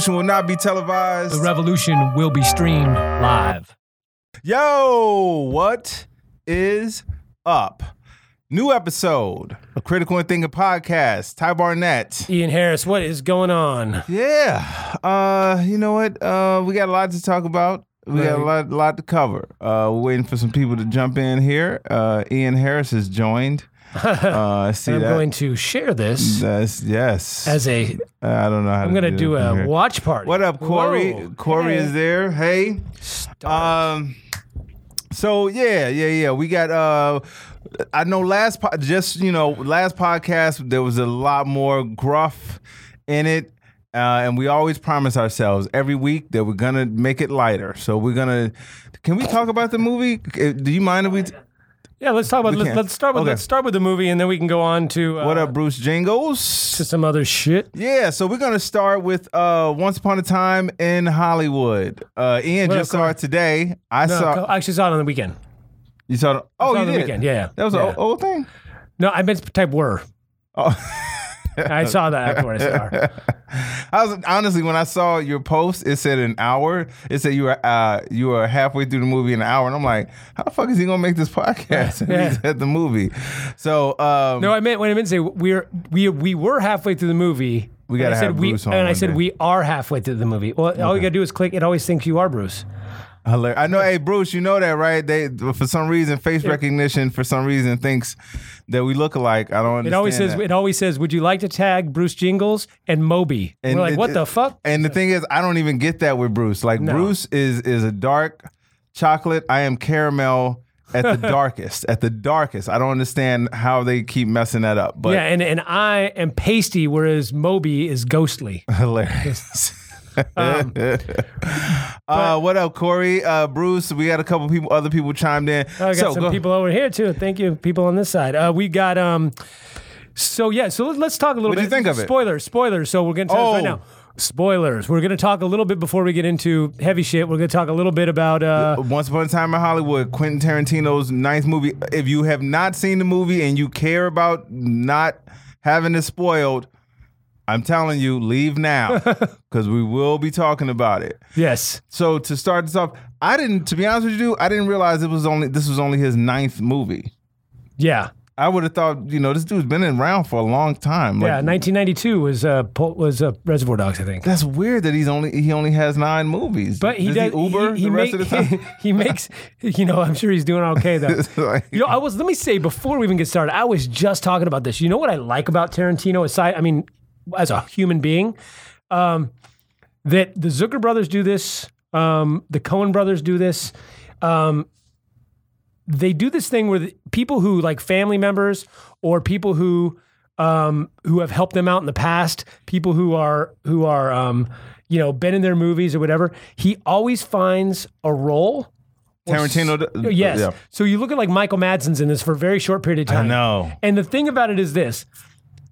Revolution will not be televised. The revolution will be streamed live. Yo, what is up? New episode of Critical and Thinking Podcast. Ty Barnett. Ian Harris, what is going on? Yeah. Uh, you know what? Uh, we got a lot to talk about. We got a lot, lot to cover. Uh, we're waiting for some people to jump in here. Uh, Ian Harris has joined. Uh, I see I'm that. going to share this That's, yes. as a. I don't know how I'm going to do a here. watch party. What up, Corey? Whoa. Corey Hey. is there. Hey. Um. So yeah, yeah, yeah. We got. Uh, I know last po- just you know last podcast there was a lot more gruff in it. Uh, and we always promise ourselves every week that we're gonna make it lighter. So we're gonna. Can we talk about the movie? Uh, Do you mind if we? Yeah, let's talk about. Let's, let's start with. Okay. Let's start with the movie, and then we can go on to uh, What up, Bruce Jingles? to some other shit. Yeah, so we're gonna start with uh, Once Upon a Time in Hollywood. Uh, Ian What just up, saw it today. I No, saw. I actually saw it on the weekend. You saw it? Oh, saw it you on the did. weekend. Yeah, yeah. That was Yeah. an old thing. No, I meant type were. Oh. I saw that after I saw. I was honestly when I saw your post, it said an hour. It said you were uh, you were halfway through the movie in an hour, and I'm like, how the fuck is he gonna make this podcast? Yeah. He's at the movie. So um, No, I meant when I meant to say we're we we were halfway through the movie. We gotta I said have we, Bruce on and I said day. we are halfway through the movie. Well, all you gotta do is click. It always thinks you are Bruce. Hilar- I know, hey Bruce, you know that, right? They for some reason face recognition for some reason thinks that we look alike. I don't understand. It always says that. it always says, "Would you like to tag Bruce Jingles and Moby?" And we're like, it- "What the fuck?" And the thing is, I don't even get that with Bruce. Like No. Bruce is is a dark chocolate. I am caramel at the darkest. At the darkest. I don't understand how they keep messing that up. But yeah, and and I am pasty, whereas Moby is ghostly. hilarious. Um, uh, what up, Corey? Uh, Bruce, we got a couple people, other people chimed in. I got so some go- people over here too. Thank you, people on this side. Uh, we got um. So yeah, so let- let's talk a little What'd bit. you think of it? Spoilers, spoilers. So we're gonna tell you Oh. right now. Spoilers. We're gonna talk a little bit before we get into heavy shit. We're gonna talk a little bit about uh. Once Upon a Time in Hollywood, Quentin Tarantino's ninth movie. If you have not seen the movie and you care about not having it spoiled, I'm telling you, leave now because we will be talking about it. Yes. So to start this off, I didn't. To be honest with you, I didn't realize it was only this was only his ninth movie. Yeah. I would have thought, you know, this dude's been around for a long time. Like, yeah. 1992 was uh was uh, Reservoir Dogs, I think. That's weird that he's only he only has nine movies. But he does, does. he Uber he, he the rest of the time. he makes. You know, I'm sure he's doing okay though. Like- You know, I was. Let me say before we even get started, I was just talking about this. You know what I like about Tarantino, aside, I mean, as a human being, um, that the Zucker brothers do this, um, the Coen brothers do this. Um, they do this thing where the, people who like family members or people who um, who have helped them out in the past, people who are who are um, you know been in their movies or whatever. He always finds a role. Tarantino d- Yes. yeah. So you look at like Michael Madsen's in this for a very short period of time. I know. And the thing about it is this.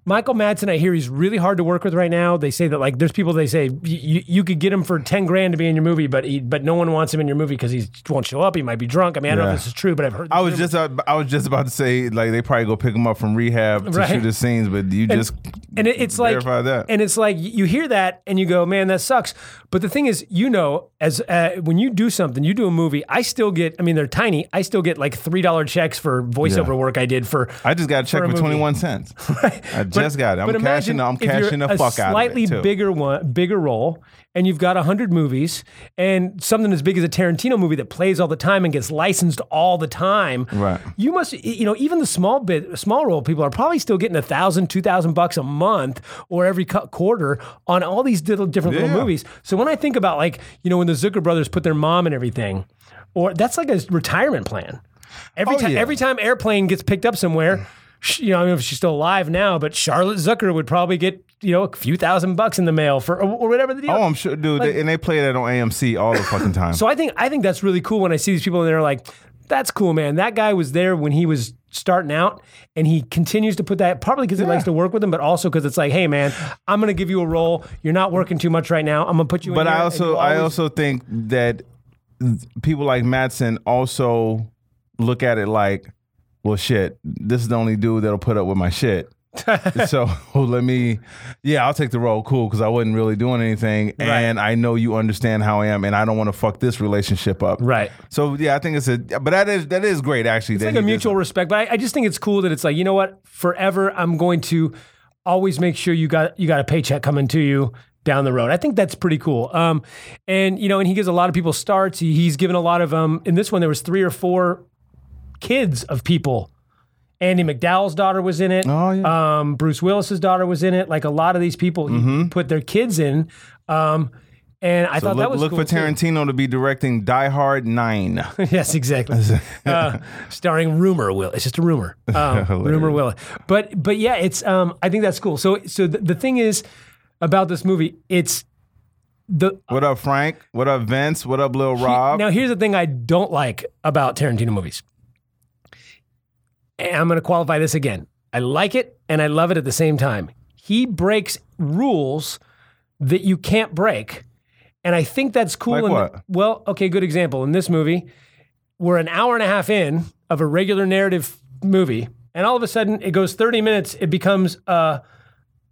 Michael Madsen, I hear he's really hard to work with right now. They say that like there's people they say you, you could get him for ten grand to be in your movie, but he, but no one wants him in your movie because he won't show up. He might be drunk. I mean, I don't know if this is true, but I've heard. I was rumor. just uh, I was just about to say like they probably go pick him up from rehab to Right. shoot his scenes, but you just and it, it's like that. and it's like you hear that and you go man that sucks but the thing is you know as uh, when you do something you do a movie i still get i mean they're tiny i still get like three dollar checks for voiceover Yeah. work i did for I just got a check for a for twenty one cents. I just got it. I'm cashing. I'm cashing the fuck out of slightly bigger one bigger role and you've got 100 movies and something as big as a tarantino movie that plays all the time and gets licensed all the time Right. you must you know even the small bit small role people are probably still getting a thousand two thousand bucks a month or every quarter on all these little different Yeah. little movies so when i think about like you know when the zucker brothers put their mom and everything or that's like a retirement plan every Oh, time yeah. every time airplane gets picked up somewhere you know, I don't know if she's still alive now, but Charlotte Zucker would probably get, you know, a few thousand bucks in the mail for, or, whatever the deal. Oh, I'm sure, dude. they, and they play that on AMC all the fucking time. So I think I think that's really cool when I see these people and they're like, "That's cool, man. That guy was there when he was starting out, and he continues to put that probably because he likes to work with him, but also because it's like, hey, man, I'm gonna give you a role. You're not working too much right now. I'm gonna put you. but in I also you I also think that people like Madsen also look at it like, well, shit, this is the only dude that'll put up with my shit. so let me, yeah, I'll take the role. Cool, because I wasn't really doing anything, and I know you understand how I am, and I don't want to fuck this relationship up. Right. So yeah, I think it's a, but that is that is great actually. It's like a mutual respect, but I, I just think it's cool that it's like you know what, forever I'm going to always make sure you got you got a paycheck coming to you down the road. I think that's pretty cool. Um, and you know, and he gives a lot of people starts. He, he's given a lot of um. In this one, there was three or four kids of people. Andie MacDowell's daughter was in it. Oh, yeah. Um, Bruce Willis's daughter was in it. Like a lot of these people, he put their kids in. Um, and I So thought look, that was look cool for too. Tarantino to be directing Die Hard Nine. yes, exactly. uh, starring Rumer Will. It's just a rumor. Um, rumor Will. But but yeah, it's um I think that's cool. So so the, the thing is about this movie, it's the what up, Frank? What up, Vince? What up, Lil Rob? now here's the thing I don't like about Tarantino movies. And I'm going to qualify this again. I like it and I love it at the same time. He breaks rules that you can't break. And I think that's cool. Like well, okay, good example. In this movie, we're an hour and a half in of a regular narrative movie, and all of a sudden it goes 30 minutes, it becomes a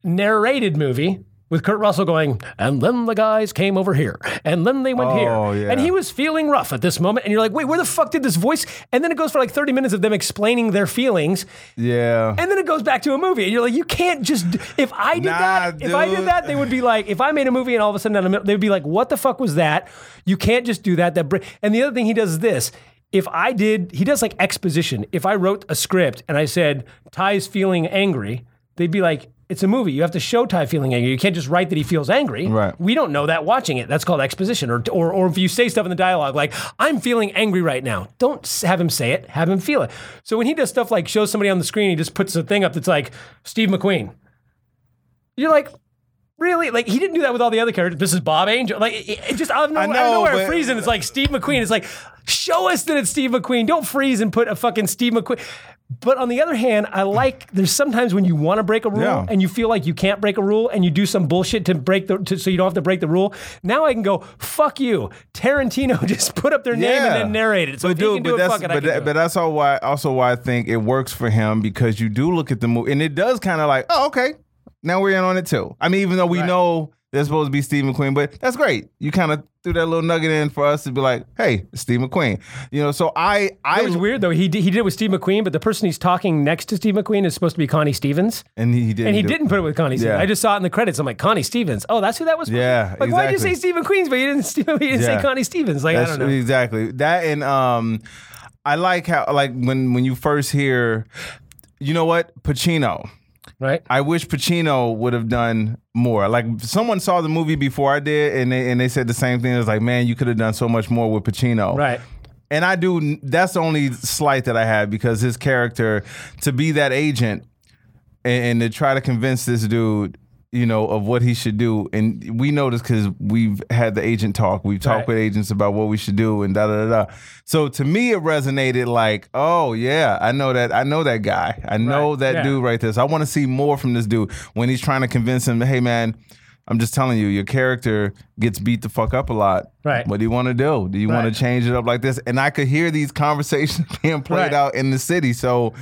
narrated movie with Kurt Russell going, and then the guys came over here, and then they went Oh, here. yeah. And he was feeling rough at this moment, and you're like, wait, where the fuck did this voice? And then it goes for like 30 minutes of them explaining their feelings, yeah. and then it goes back to a movie, and you're like, you can't just. If I did Nah, that, if I did that, they would be like, if I made a movie and all of a sudden, they'd be like, what the fuck was that? You can't just do that. That. br- And the other thing he does is this. If I did, he does like exposition. If I wrote a script and I said Ty's feeling angry, they'd be like, it's a movie. You have to show Ty feeling angry. You can't just write that he feels angry. Right. We don't know that watching it. That's called exposition. Or, or, or if you say stuff in the dialogue like, I'm feeling angry right now, don't have him say it, have him feel it. So when he does stuff like shows somebody on the screen, he just puts a thing up that's like, Steve McQueen. You're like, really? Like, he didn't do that with all the other characters. This is Bob Angel. Like, it, it just out of, nowhere, out of know, nowhere, but- and it's like Steve McQueen. It's like, show us that it's Steve McQueen. Don't freeze and put a fucking Steve McQueen. But on the other hand, I like there's sometimes when you want to break a rule Yeah. and you feel like you can't break a rule and you do some bullshit to break the to, so you don't have to break the rule. Now I can go fuck you. Tarantino just put up their name and then narrate it. So he can do it, that's fuck it, but, that- but that's all why also why I think it works for him because you do look at the movie and it does kind of like oh okay now we're in on it too. I mean even though we Right. know they're supposed to be Steve McQueen, but that's great. You kind of threw that little nugget in for us to be like, hey, it's Steve McQueen. You know, so I I It was weird though. He did, he did it with Steve McQueen, but the person he's talking next to Steve McQueen is supposed to be Connie Stevens, and he didn't and he didn't put it with Connie. Stevens. I just saw it in the credits. I'm like Connie Stevens. Oh, that's who that was. Yeah, Like, why did you say Steve McQueen's, but you didn't, you didn't say Connie Stevens? Like, I don't know. exactly that, and um, I like how like when when you first hear, you know what, Pacino. Right? I wish Pacino would have done more. Like someone saw the movie before I did, and they and they said the same thing. It was like, man, you could have done so much more with Pacino. Right. And I do. That's the only slight that I had because his character to be that agent and, and to try to convince this dude, you know, of what he should do. And we know this because we've had the agent talk. We've talked Right. with agents about what we should do and da da da. da. So to me, it resonated like, oh yeah, I know that. I know that guy. I know Right. that Yeah. dude right there. So I want to see more from this dude when he's trying to convince him. Hey man. I'm just telling you, your character gets beat the fuck up a lot. Right. What do you want to do? Do you want to change it up like this? And I could hear these conversations being played Right. out in the city. So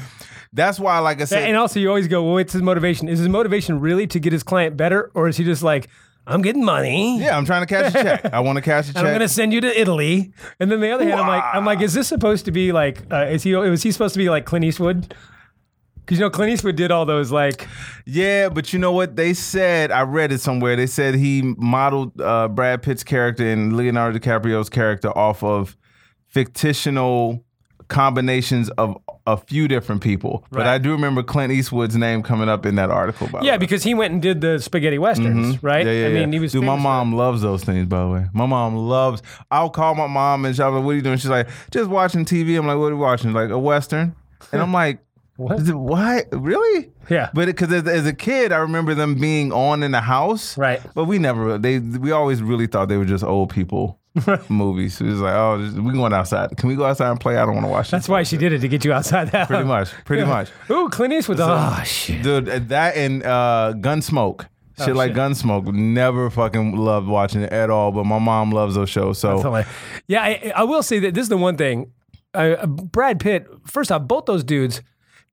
that's why, like I said, And also, you always go, well, what's his motivation? Is his motivation really to get his client better, or is he just like, I'm getting money? yeah, I'm trying to cash a check. I want to cash a check. I'm gonna send you to Italy, and then the other hand, I'm like, I'm like, is this supposed to be like, uh, is he was he supposed to be like Clint Eastwood? Because you know Clint Eastwood did all those like, yeah, but you know what they said? I read it somewhere. They said he modeled uh, Brad Pitt's character and Leonardo DiCaprio's character off of fictional combinations of a few different people. But I do remember Clint Eastwood's name coming up in that article. By yeah, way. because he went and did the spaghetti westerns, right? Mm-hmm. Yeah, yeah, I yeah. mean, he was Dude, my mom loves those things, by the way. My mom loves. I'll call my mom and she's like, "What are you doing?" She's like, "Just watching TV." I'm like, "What are you watching?" Like a western, and I'm like, What? It, why? Really? Yeah. But because as, as a kid, I remember them being on in the house. Right. But we never. They we always really thought they were just old people movies. It was like, oh, we going outside. Can we go outside and play? I don't want to watch. That. That's why she did it to get you outside that. Pretty much. Pretty much. Ooh, Clint Eastwood. Oh shit. Dude, that and uh, Gunsmoke. Shit like shit. Gunsmoke. Never fucking loved watching it at all. But my mom loves those shows. So Yeah, I, I will say that this is the one thing. Uh, Brad Pitt. First off, both those dudes,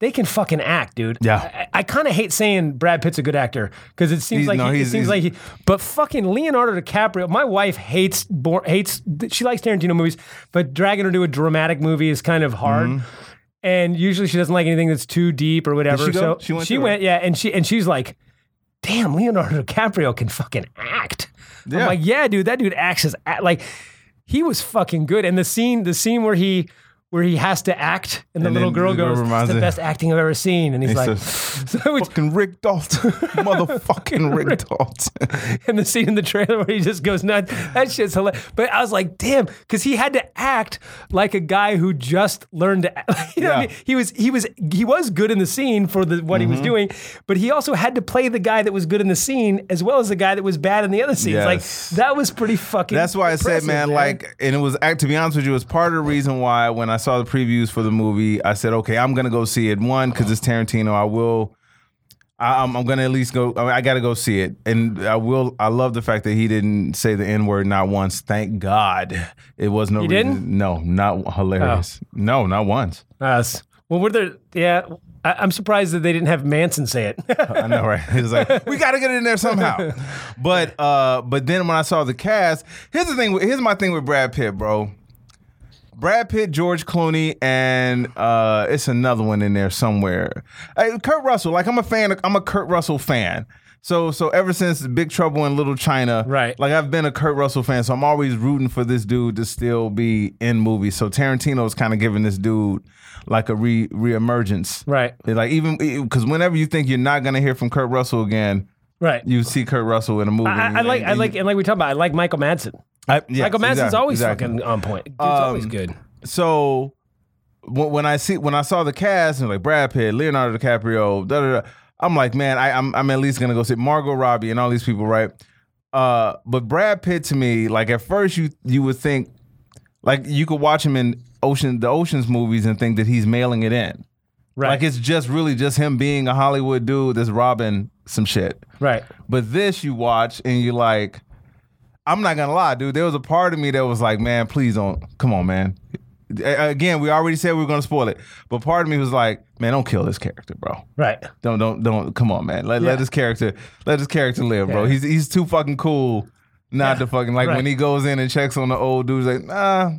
they can fucking act, dude. Yeah. I, I kind of hate saying Brad Pitt's a good actor because it seems He's- like no, he, it seems like he, but fucking Leonardo DiCaprio. My wife hates hates she likes Tarantino movies, but dragging her to a dramatic movie is kind of hard. And usually she doesn't like anything that's too deep or whatever. Mm-hmm. she? So She went she went, yeah, and she and she's like, "Damn, Leonardo DiCaprio can fucking act." Yeah. I'm like, "Yeah, dude, that dude acts as like he was fucking good." And the scene, the scene where he where he has to act, and the And little girl goes, "It's the best acting I've ever seen," and he's He like, says, so it's- Fucking Rick Dalton, motherfucking Rick Dalton. and the scene in the trailer where he just goes nuts. That shit's hilarious. But I was like, damn, because he had to act like a guy who just learned to. Act. You know what I Yeah. mean? He was he was he was good in the scene for the what he Mm-hmm. was doing, but he also had to play the guy that was good in the scene as well as the guy that was bad in the other scenes. Yes. Like that was pretty fucking. That's why I said, impressive, man, like, and it was, act- to be honest with you, it was part of the reason why when I saw the previews for the movie, I said, okay, I'm gonna go see it. One, because it's Tarantino. I will. I, I'm, I'm gonna at least go. I, mean, I gotta go see it, and I will. I love the fact that he didn't say the N word not once. Thank God, it was no. He reason- didn't? No, not hilarious. No, not once. Us. Well, were there? Yeah, I, I'm surprised that they didn't have Manson say it. I know, right? He was like, we got to get it in there somehow. But uh, but then when I saw the cast, here's the thing. with- Here's my thing with Brad Pitt, bro. Brad Pitt, George Clooney, and uh, it's another one in there somewhere. Hey, Kurt Russell. Like I'm a fan. Of, I'm a Kurt Russell fan. So so ever since Big Trouble in Little China, Right. Like I've been a Kurt Russell fan. So I'm always rooting for this dude to still be in movies. So Tarantino's kind of giving this dude like a re reemergence. right. Like even because whenever you think you're not gonna hear from Kurt Russell again, Right. you see Kurt Russell in a movie. I, I and- like, I like, and like we talked about, I like Michael Madsen. I- yes, Michael Madsen's exactly, always exactly. fucking on point. Dude's always Um, good. So when, I see when I saw the cast and like Brad Pitt, Leonardo DiCaprio, da da da, I'm like, man, I, I'm I'm at least gonna go see Margot Robbie and all these people, right? Uh, but Brad Pitt to me, like at first you you would think, like you could watch him in Ocean the Ocean's movies and think that he's mailing it in. Right. Like it's just really just him being a Hollywood dude that's robbing some shit. right. But this you watch and you're like, I'm not gonna lie, dude. There was a part of me that was like, man, please don't. Come on, man. Again, we already said we were gonna spoil it, but part of me was like, man, don't kill this character, bro. Right. Don't, don't, don't. Come on, man. Let, Yeah. let this character, let this character live, bro. He's he's too fucking cool, not to fucking like Right. when he goes in and checks on the old dudes. Like, nah,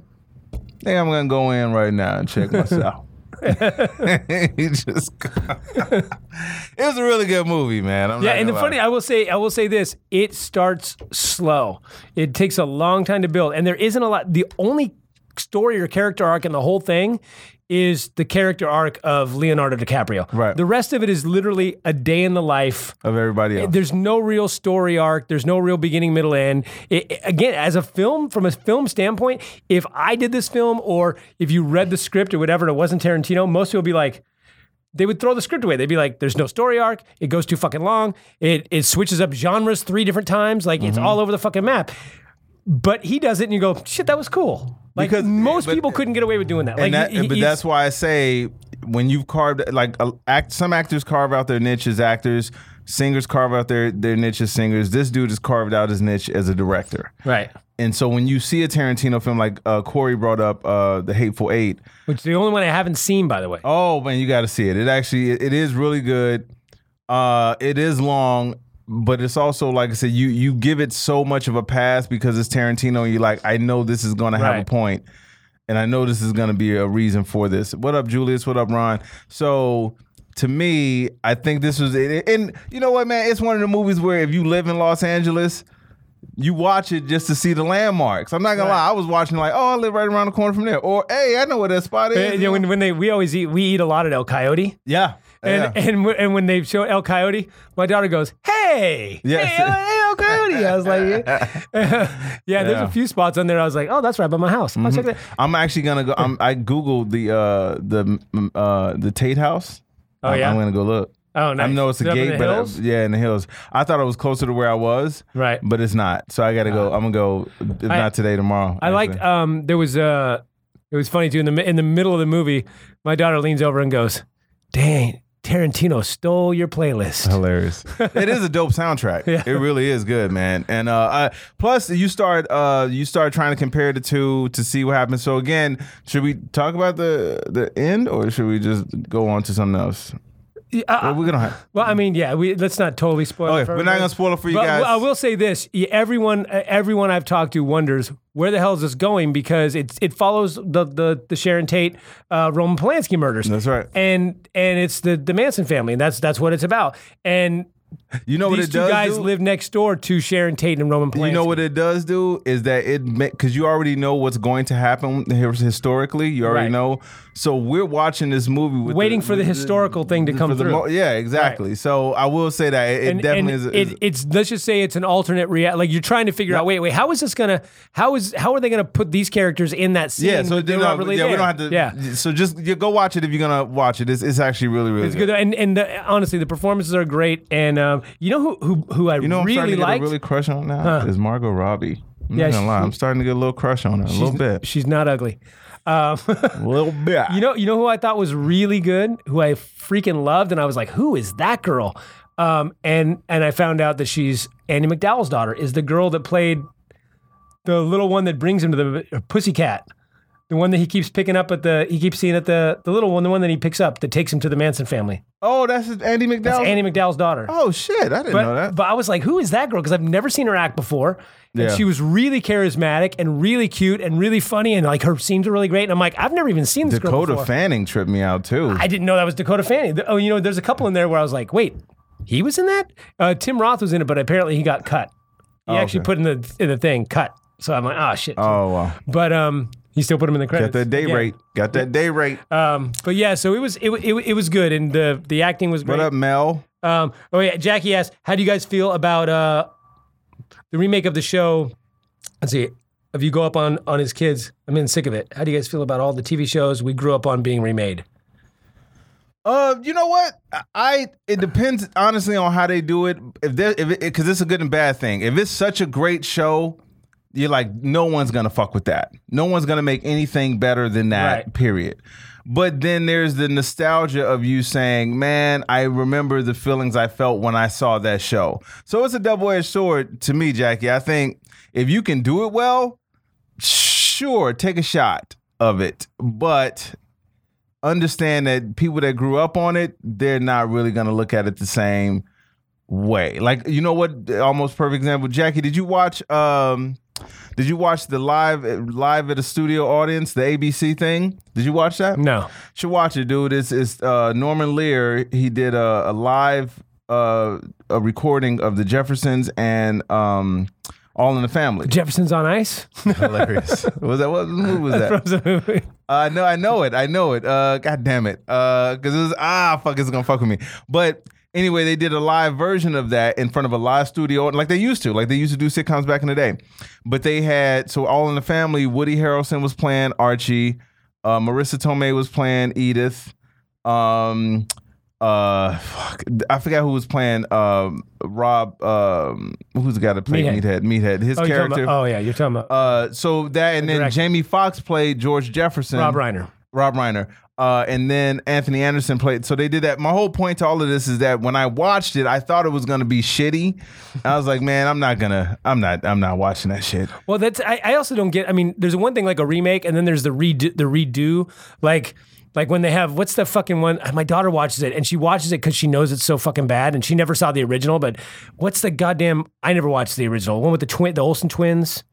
think I'm gonna go in right now and check myself. he just, it was a really good movie, man. I'm Yeah, and the lie. funny, I will say, I will say this: it starts slow. It takes a long time to build, and there isn't a lot. The only story or character arc in the whole thing is the character arc of Leonardo DiCaprio. Right. The rest of it is literally a day in the life. of everybody else. There's no real story arc. There's no real beginning, middle, end. It, again, as a film, from a film standpoint, if I did this film, or if you read the script or whatever, and it wasn't Tarantino, most people would be like, they would throw the script away. They'd be like, "There's no story arc. It goes too fucking long. It it switches up genres three different times. Like Mm-hmm. it's all over the fucking map." But he does it, and you go, "Shit, that was cool." Like Because- most but- people couldn't get away with doing that. Like, that, he- but that's why I say when you've carved like uh, act, some actors carve out their niche as actors, singers carve out their their niche as singers. This dude has carved out his niche as a director. right. And so when you see a Tarantino film like uh, Corey brought up, uh, The Hateful Eight, Which is the only one I haven't seen, by the way. oh man, you got to see it. It actually it, it is really good. Uh, it is long, but it's also like I said, you you give it so much of a pass because it's Tarantino, and you're like, I know this is going to have a point, and I know this is going to be a reason for this. What up, Julius? What up, Ron? So. To me, I think this was it. And you know what, man? It's one of the movies where if you live in Los Angeles, you watch it just to see the landmarks. I'm not gonna Right. lie, I was watching like, oh, I live right around the corner from there, or hey, I know where that spot is. Uh, you know, when, when they we always eat we eat a lot at El Coyote. yeah, And, yeah. and w- and when they show El Coyote, my daughter goes, "Hey, Yes. hey, El, El Coyote!" I was like, "Yeah, yeah." There's a few spots on there. I was like, "Oh, that's right by my house." I'll check that. I'm actually gonna go. I'm, I googled the uh, the uh, the Tate House. Oh, I'm, yeah? I'm gonna go look. Oh, nice. I know it's a Is it up in gate, but uh, hills? yeah, in the hills. I thought it was closer to where I was, right. but it's not. So I gotta go. I'm gonna go. If I- not today, tomorrow. I liked. Um, there was uh, it was funny too. In the in the middle of the movie, my daughter leans over and goes, "Dang, Tarantino stole your playlist. Hilarious. it is a dope soundtrack. Yeah. It really is good, man. And uh, I, plus, you start uh, you start trying to compare the two to see what happens. So again, should we talk about the the end, or should we just go on to something else? Yeah, I- we're gonna. Have, Well, I mean, yeah, we let's not totally spoil. Okay, it for we're not gonna spoil it for you But guys. I will say this: everyone, uh, everyone I've talked to wonders where the hell is this going because it's it follows the the, the Sharon Tate, uh, Roman Polanski murders. That's right. and and it's the the Manson family, and that's that's what it's about. And you know what it two does guys do? live next door to Sharon Tate and Roman Polanski. You know what it does do is that it because you already know what's going to happen historically. You already Right. know. So we're watching this movie with Waiting for the with historical thing to come the through. mo- yeah, exactly. So I will say that it, it and, definitely is. it, is it's let's just say it's an alternate reality. Like you're trying to figure out, wait, wait, how is this gonna? How is how are they gonna put these characters in that scene? yeah, so they're no, not really yeah, we don't have to. Yeah, So just you go watch it if you're gonna watch it. It's, it's actually really really it's good. And and the, honestly, the performances are great. And um, you know who who who I You know, what I'm starting really a really crush on now is Margot Robbie. I'm Yeah, lie, she- I'm starting to get a little crush on her, a little bit, She's not ugly. Um, a little bit. you know, you know who I thought was really good, who I freaking loved, and I was like, who is that girl? Um, and and I found out that she's Andie MacDowell's daughter, is the girl that played the little one that brings him to the uh, pussycat. The one that he keeps picking up at the he keeps seeing at the the little one, the one that he picks up that takes him to the Manson family. oh, that's Andie MacDowell. That's Andie MacDowell's daughter. Oh shit, I didn't know that. but I was like, who is that girl? Because I've never seen her act before. And Yeah. she was really charismatic and really cute and really funny. And like her scenes are really great. And I'm like, I've never even seen this girl Dakota. Fanning tripped me out too. I didn't know that was Dakota Fanning. Oh, you know, there's a couple in there where I was like, wait, he was in that? Uh, Tim Roth was in it, but apparently he got cut. He Oh, actually okay. put in the in the thing cut. So I'm like, oh shit. oh wow, But um, he still put him in the credits. got that day Again. rate. Got that day rate. Um, but yeah, so it was it, it, it was good and the the acting was great. What up, Mel? Um, oh yeah, Jackie asked, how do you guys feel about uh, the remake of the show? Let's see. If you go up on on his kids, I'm in sick of it. How do you guys feel about all the TV shows we grew up on being remade? Uh, you know what? I it depends honestly on how they do it. If they if because it's a good and bad thing. If it's such a great show, you're like no one's gonna fuck with that. No one's gonna make anything better than that. Right. Period. But then there's the nostalgia of you saying, "Man, I remember the feelings I felt when I saw that show." So it's a double edged sword to me, Jackie. I think if you can do it well, sure, take a shot of it, but understand that people that grew up on it, they're not really going to look at it the same way. Like, you know what? Almost perfect example. Jackie, did you watch? um Did you watch the live live at a studio audience, the ABC thing? Did you watch that? No. should watch it, dude. It's it's uh, Norman Lear. He did a, a live uh, a recording of the Jeffersons and um, All in the Family. Jefferson's on Ice. Hilarious. was that what movie was that? Frozen movie. Uh, no, I know it. I know it. Uh, God damn it. Uh, because it was ah fuck, it's gonna fuck with me. But anyway, they did a live version of that in front of a live studio, like they used to, like they used to do sitcoms back in the day. But they had so all in the family. Woody Harrelson was playing Archie. Uh, Marisa Tomei was playing Edith. Um, uh, fuck, I forgot who was playing. Um, Rob. Um, who's the guy that played Meathead. Meathead? Meathead. His Oh, character. about, oh yeah, you're talking about Uh, so that and then director. Jamie Foxx played George Jefferson. Rob Reiner. Rob Reiner. Uh, and then Anthony Anderson played. So they did that. My whole point to all of this is that when I watched it, I thought it was gonna be shitty. I was like, man, I'm not gonna. I'm not. I'm not watching that shit. Well, that's I, I also don't get. I mean, there's one thing like a remake, and then there's the redo. The redo, like like when they have what's the fucking one? My daughter watches it, and she watches it because she knows it's so fucking bad, and she never saw the original. But what's the goddamn? I never watched the original one with the twin, the Olsen twins.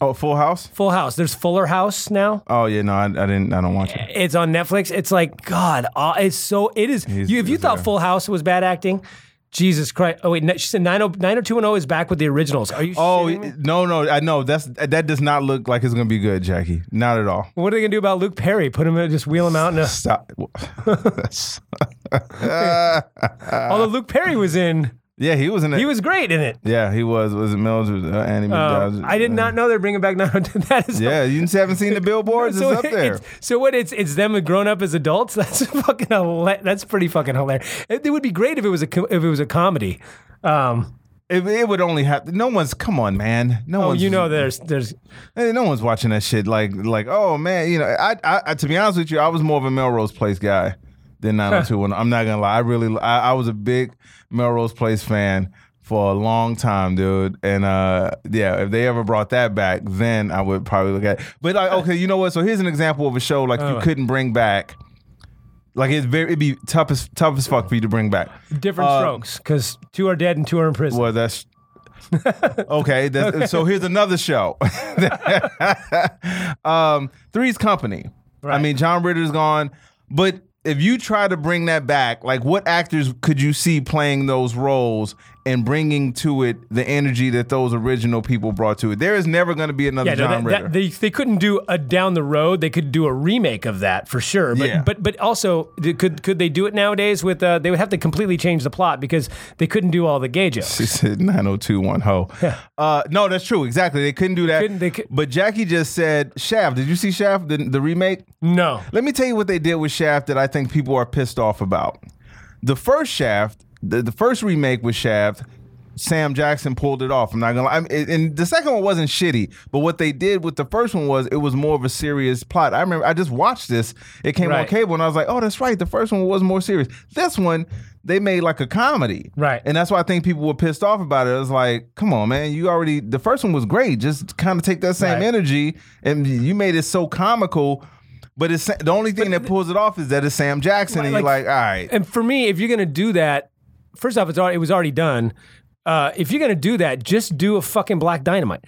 Oh, Full House. Full House. There's Fuller House now. Oh yeah, no, I, I didn't. I don't watch it. It's on Netflix. It's like God. Uh, it's so. It is. He's- You, if you thought there. Full House was bad acting, Jesus Christ. Oh wait, she said 90 90210 is back with the originals. Are you? Oh no, no, I know that's that does not look like it's gonna be good, Jackie. Not at all. What are they gonna do about Luke Perry? Put him in, just wheel him out in a. Stop. Although Luke Perry was in, yeah, he was in it. he was great in it. yeah, he was. Was it Mildred? Uh, Andie Um, MacDowell? I did not know they're bringing back 902. That is Yeah, you haven't seen the billboards. So it's up there. it's- so what? It's it's them grown up as adults. That's fucking That's pretty fucking hilarious. It, it would be great if it was a if it was a comedy. Um, It, it would only have no one's. Come on, man. No oh, one's. you know, there's there's Hey, no one's watching that shit. Like, like, oh man, you know, I, I, I, to be honest with you, I was more of a Melrose Place guy. Than 90210. I'm not gonna lie. I really, I, I was a big Melrose Place fan for a long time, dude. And uh, yeah, if they ever brought that back, then I would probably look at. It. But like, okay, you know what? So here's an example of a show like you Oh. couldn't bring back. Like it's very, it'd be tough as tough as fuck for you to bring back. Diff'rent Uh, strokes because two are dead and two are in prison. Well, that's okay. That's, so here's another show. um, Three's Company. I mean, John Ritter's gone, but if you try to bring that back, like what actors could you see playing those roles and bringing to it the energy that those original people brought to it? There is never going to be another Yeah, no, John that, Ritter. that, they they couldn't do a down the road. They could do a remake of that for sure. But Yeah. but but also could could they do it nowadays with uh, they would have to completely change the plot because they couldn't do all the gay jokes. She said 9021 ho. Uh, no, that's true. Exactly. They couldn't do that. Couldn't- they could- but Jackie just said Shaft. Did you see Shaft, the, the remake? No. Let me tell you what they did with Shaft that I think people are pissed off about. The first Shaft, the, the first remake with Shaft, Sam Jackson pulled it off. I'm not gonna lie. And the second one wasn't shitty, but what they did with the first one was it was more of a serious plot. I remember I just watched this. It came on cable, and I was like, oh, that's right. The first one was more serious. This one, they made like a comedy, Right. And that's why I think people were pissed off about it. It was like, come on, man, you already the first one was great. Just kind of take that same Right. energy, and you made it so comical. But it's the only thing that pulls it off is that it's Sam Jackson, and you're like, all right, And for me, if you're gonna do that, first off, it's already, it was already done. Uh, if you're gonna do that, just do a fucking Black Dynamite.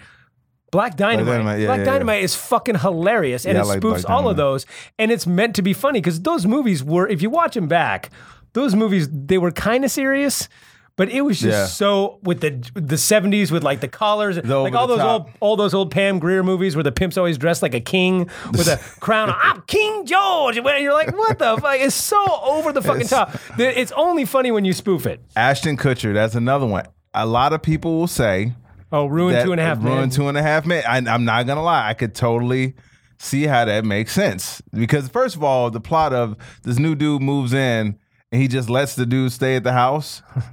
Black Dynamite. Black Dynamite, Dynamite, yeah, yeah, yeah. is fucking hilarious, and it like spoofs Black all of those, and it's meant to be funny because those movies were, if you watch them back, those movies they were kind of serious. But it was just Yeah. so with the the seventies with like the collars, like all those top. old all those old Pam Grier movies where the pimp's always dressed like a king with a crown. on. I'm King George, and you're like, what the fuck? It's so over the fucking top. It's only funny when you spoof it. Ashton Kutcher. That's another one. A lot of people will say Oh, ruin two and a half men. two and a half men. I, I'm not gonna lie, I could totally see how that makes sense because first of all, the plot of this new dude moves in and he just lets the dude stay at the house.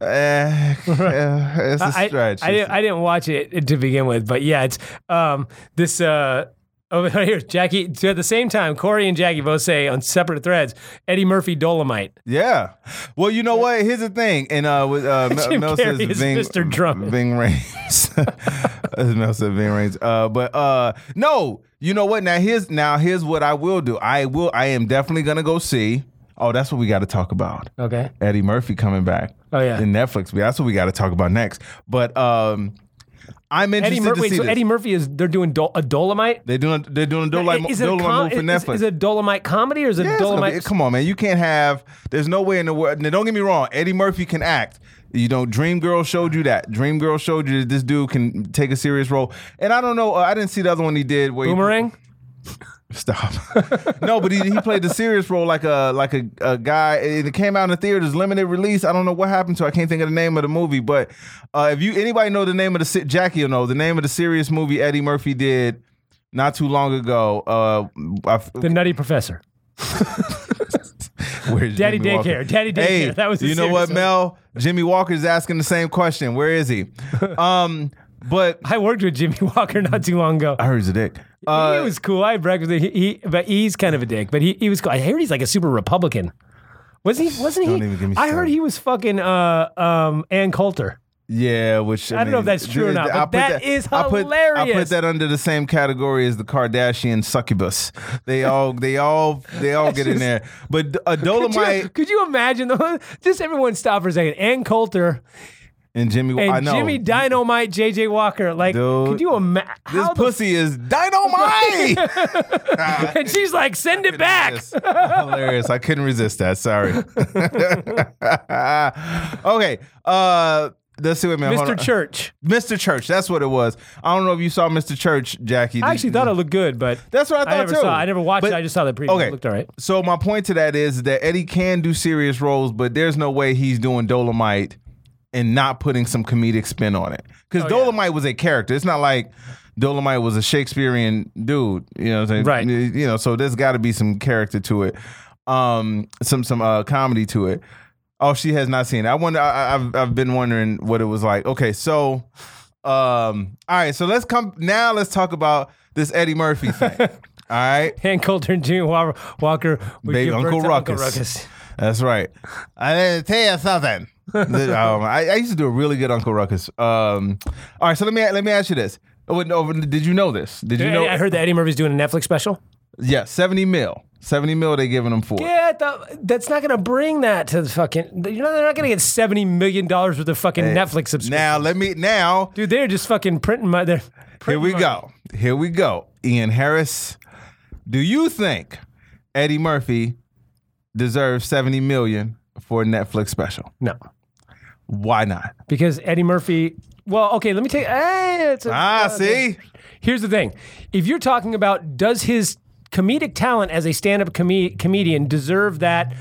Eh, eh, it's a I, stretch. I, didn't, I didn't watch it to begin with, but yeah, it's um, this. Uh, over here, Jackie. So at the same time, Corey and Jackie both say on separate threads, Eddie Murphy Dolomite. Yeah. Well, you know what? Here's the thing. And uh, with uh, Mel, Mel says Ving, Mr. Drummond. Ving Rhames. Mel said Ving Rhames. Uh, but uh, no. You know what? Now here's now here's what I will do. I will. I am definitely gonna go see. Oh, that's what we got to talk about. Okay. Eddie Murphy coming back. Oh, yeah. In Netflix. That's what we got to talk about next. But um, I'm interested Eddie Murphy. to Wait, see so this. Eddie Murphy is they're doing Dol- a Dolomite. they're doing they're doing a Dolomite, is it a Dolomite com- movie for Netflix. is it a Dolomite comedy or is it Yeah, a Dolomite? be- come on, man. You can't have. There's no way in the world. Now, don't get me wrong. Eddie Murphy can act. You know, Dream Girl showed you that. Dream Girl showed you that this dude can take a serious role. And I don't know. Uh, I didn't see the other one he did. Where he- Boomerang. Stop. no, but he, he played the serious role like a like a, a guy. and It came out in the theaters, limited release. I don't know what happened to. it. I can't think of the name of the movie. But uh, if you anybody know the name of the Jackie you know the name of the serious movie Eddie Murphy did not too long ago. Uh, I f- The Nutty Professor. Where's Daddy Jimmie Walker? Daycare. Daddy Daycare. Hey, That was you know what, serious one. Mel? Jimmie Walker's asking the same question. Where is he? um, but I worked with Jimmie Walker not too long ago. I heard he's a dick. Uh, he was cool. I had breakfast. He, he, but he's kind of a dick. But he, he was cool. I heard he's like a super Republican. Was he? Wasn't he? Don't even get me I heard he was fucking uh, um, Ann Coulter. yeah, which I, I don't know if that's true or not, but that is I put, I put that under the same category as the Kardashian succubus. They all, they all, they all get in there. But a Could you, Dolomite could you imagine? The, just everyone stop for a second. Ann Coulter and Jimmie, and I know Jimmy Dynamite, JJ Walker. Like, Dude, could you imagine? this pussy is dynamite. and she's like, send it back. Hilarious. I couldn't resist that. Sorry. okay. Uh let's see what man. Mr. Church. Mr. Church. That's what it was. I don't know if you saw Mr. Church, Jackie. I actually thought it looked good, but That's what I I thought never too. saw. I never watched But- it. I just saw the preview. Okay. It looked all right. So my point to that is that Eddie can do serious roles, but there's no way he's doing Dolomite and not putting some comedic spin on it. Because Oh, yeah. Dolomite was a character. It's not like Dolomite was a Shakespearean dude. You know what I'm saying? Right. You know, so there's got to be some character to it, um, some some uh, comedy to it. Oh, she has not seen it. I wonder. I, I've I've been wondering what it was like. Okay, so, um, all right. So let's come now. Let's talk about this Eddie Murphy thing. All right. Hank Colter and June Wa- Walker Baby give birth Uncle Ruckus. That's right. I didn't tell you something. Um, I, I used to do a really good Uncle Ruckus. Um, all right, so let me let me ask you this. Oh, no, Did you know this? Did you know? I heard that Eddie Murphy's doing a Netflix special. Yeah, seventy mil. Seventy mil they giving him for. Yeah, th- that's not going to bring that to the fucking. You know, they're not going to get seventy million dollars worth of fucking Netflix subscription. Now let me now. Dude, they're just fucking printing my. They're Here we money. go. Here we go. Ian Harris. Do you think Eddie Murphy deserves seventy million for a Netflix special? No, Why not? because Eddie Murphy. Well, okay, let me take. Eh, it's a, Ah, uh, see. Here's the thing: if you're talking about does his comedic talent as a stand-up come- comedian deserve that,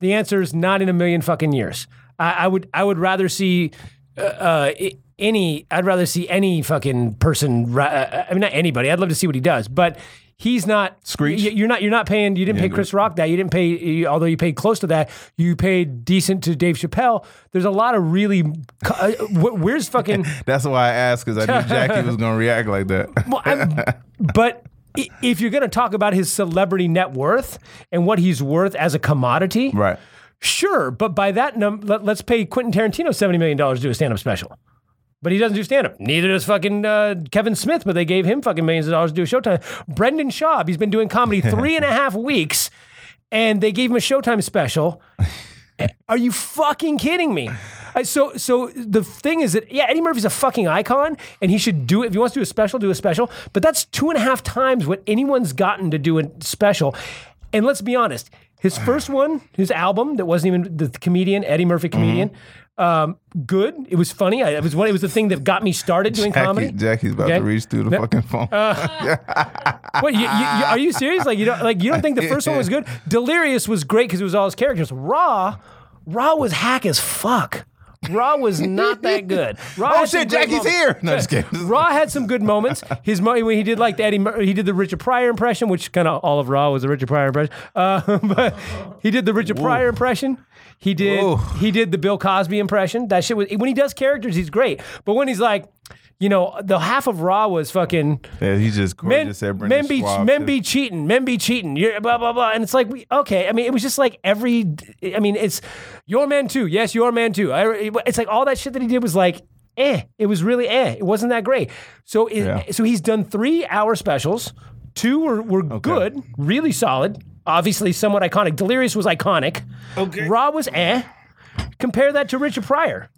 the answer is not in a million fucking years. I, I would I would rather see uh, uh, any. I'd rather see any fucking person. ra- Uh, I mean, not anybody. I'd love to see what he does, but. He's not Screech? You're not. You're not paying. You didn't pay Chris Rock that. You didn't pay. Although you paid close to that, you paid decent to Dave Chappelle. There's a lot of really. Uh, where's fucking? That's why I asked because I knew Jackie was gonna react like that. Well, I'm, but if you're going to talk about his celebrity net worth and what he's worth as a commodity, right. sure. But by that number, let, us pay Quentin Tarantino seventy million dollars to do a stand-up special. But he doesn't do stand-up. Neither does fucking uh, Kevin Smith. But they gave him fucking millions of dollars to do a Showtime. Brendan Schaub, he's been doing comedy three and a half weeks, and they gave him a Showtime special. Are you fucking kidding me? So, so the thing is that yeah, Eddie Murphy's a fucking icon, and he should do it. If he wants to do a special, do a special. But that's two and a half times what anyone's gotten to do a special. And let's be honest, his first one, his album that wasn't even the comedian Eddie Murphy comedian, um, good. It was funny. I, it was one. It was the thing that got me started doing Jackie, comedy. Jackie's about Okay. to reach through the fucking phone. What you, you, you, are you serious? Like you don't like you don't think the first one was good? Delirious was great because it was all his characters. Raw, Raw was hack as fuck. Raw was not that good. Raw oh shit, Jackie's here. No, just kidding. Raw had some good moments. His when he did like the Eddie, he did the Richard Pryor impression, which kind of all of Raw was a Richard Pryor impression. Uh, but he did the Richard Pryor impression. He did Whoa. he did the Bill Cosby impression. That shit was when he does characters, he's great. But when he's like, you know, the half of Raw was fucking Yeah, he's just men, gorgeous. men be Schwab, men be cheating, men be cheating. You're blah blah blah, and it's like we okay. I mean, it was just like every. I mean, it's your man too. Yes, your man too. I, it's like all that shit that he did was like. Eh, it was really eh. It wasn't that great. So, it, Yeah. so he's done three hour specials. Two were, were good, really solid. Obviously, somewhat iconic. Delirious was iconic. Okay. Raw was eh. Compare that to Richard Pryor.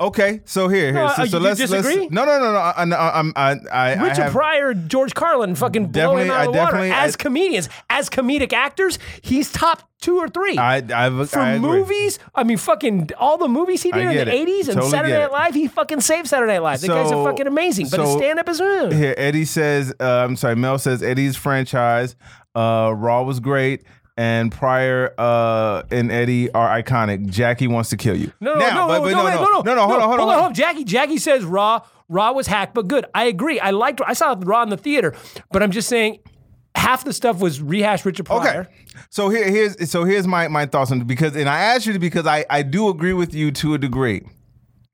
Okay, so here, here. Uh, so, so you let's disagree? let's. No, no, no, no. I, I, I'm- I, I, I Richard have, Pryor, George Carlin, fucking blowing out of the water. As I- comedians, as comedic actors, he's top two or three. I, I've, For I movies, I mean, fucking all the movies he did in the 80s and Totally Saturday Night. Live, he fucking saved Saturday Night Live. The guy's a fucking amazing, but his stand up is. Uh, Here, Eddie says. Uh, I'm sorry. Mel says Eddie's franchise. Uh, Raw was great, and Pryor uh, and Eddie are iconic. Jackie wants to kill you. no, no, Now, no, but- no, but no, wait, no, no, no, no, hold on, hold on, hold on. Jackie, Jackie says Raw, Raw was hacked, but good. I agree. I liked. Raw. I saw Raw in the theater, but I'm just saying, half the stuff was rehashed Richard Pryor. Okay. So here, here's so here's my my thoughts on because and I asked you to because I I do agree with you to a degree.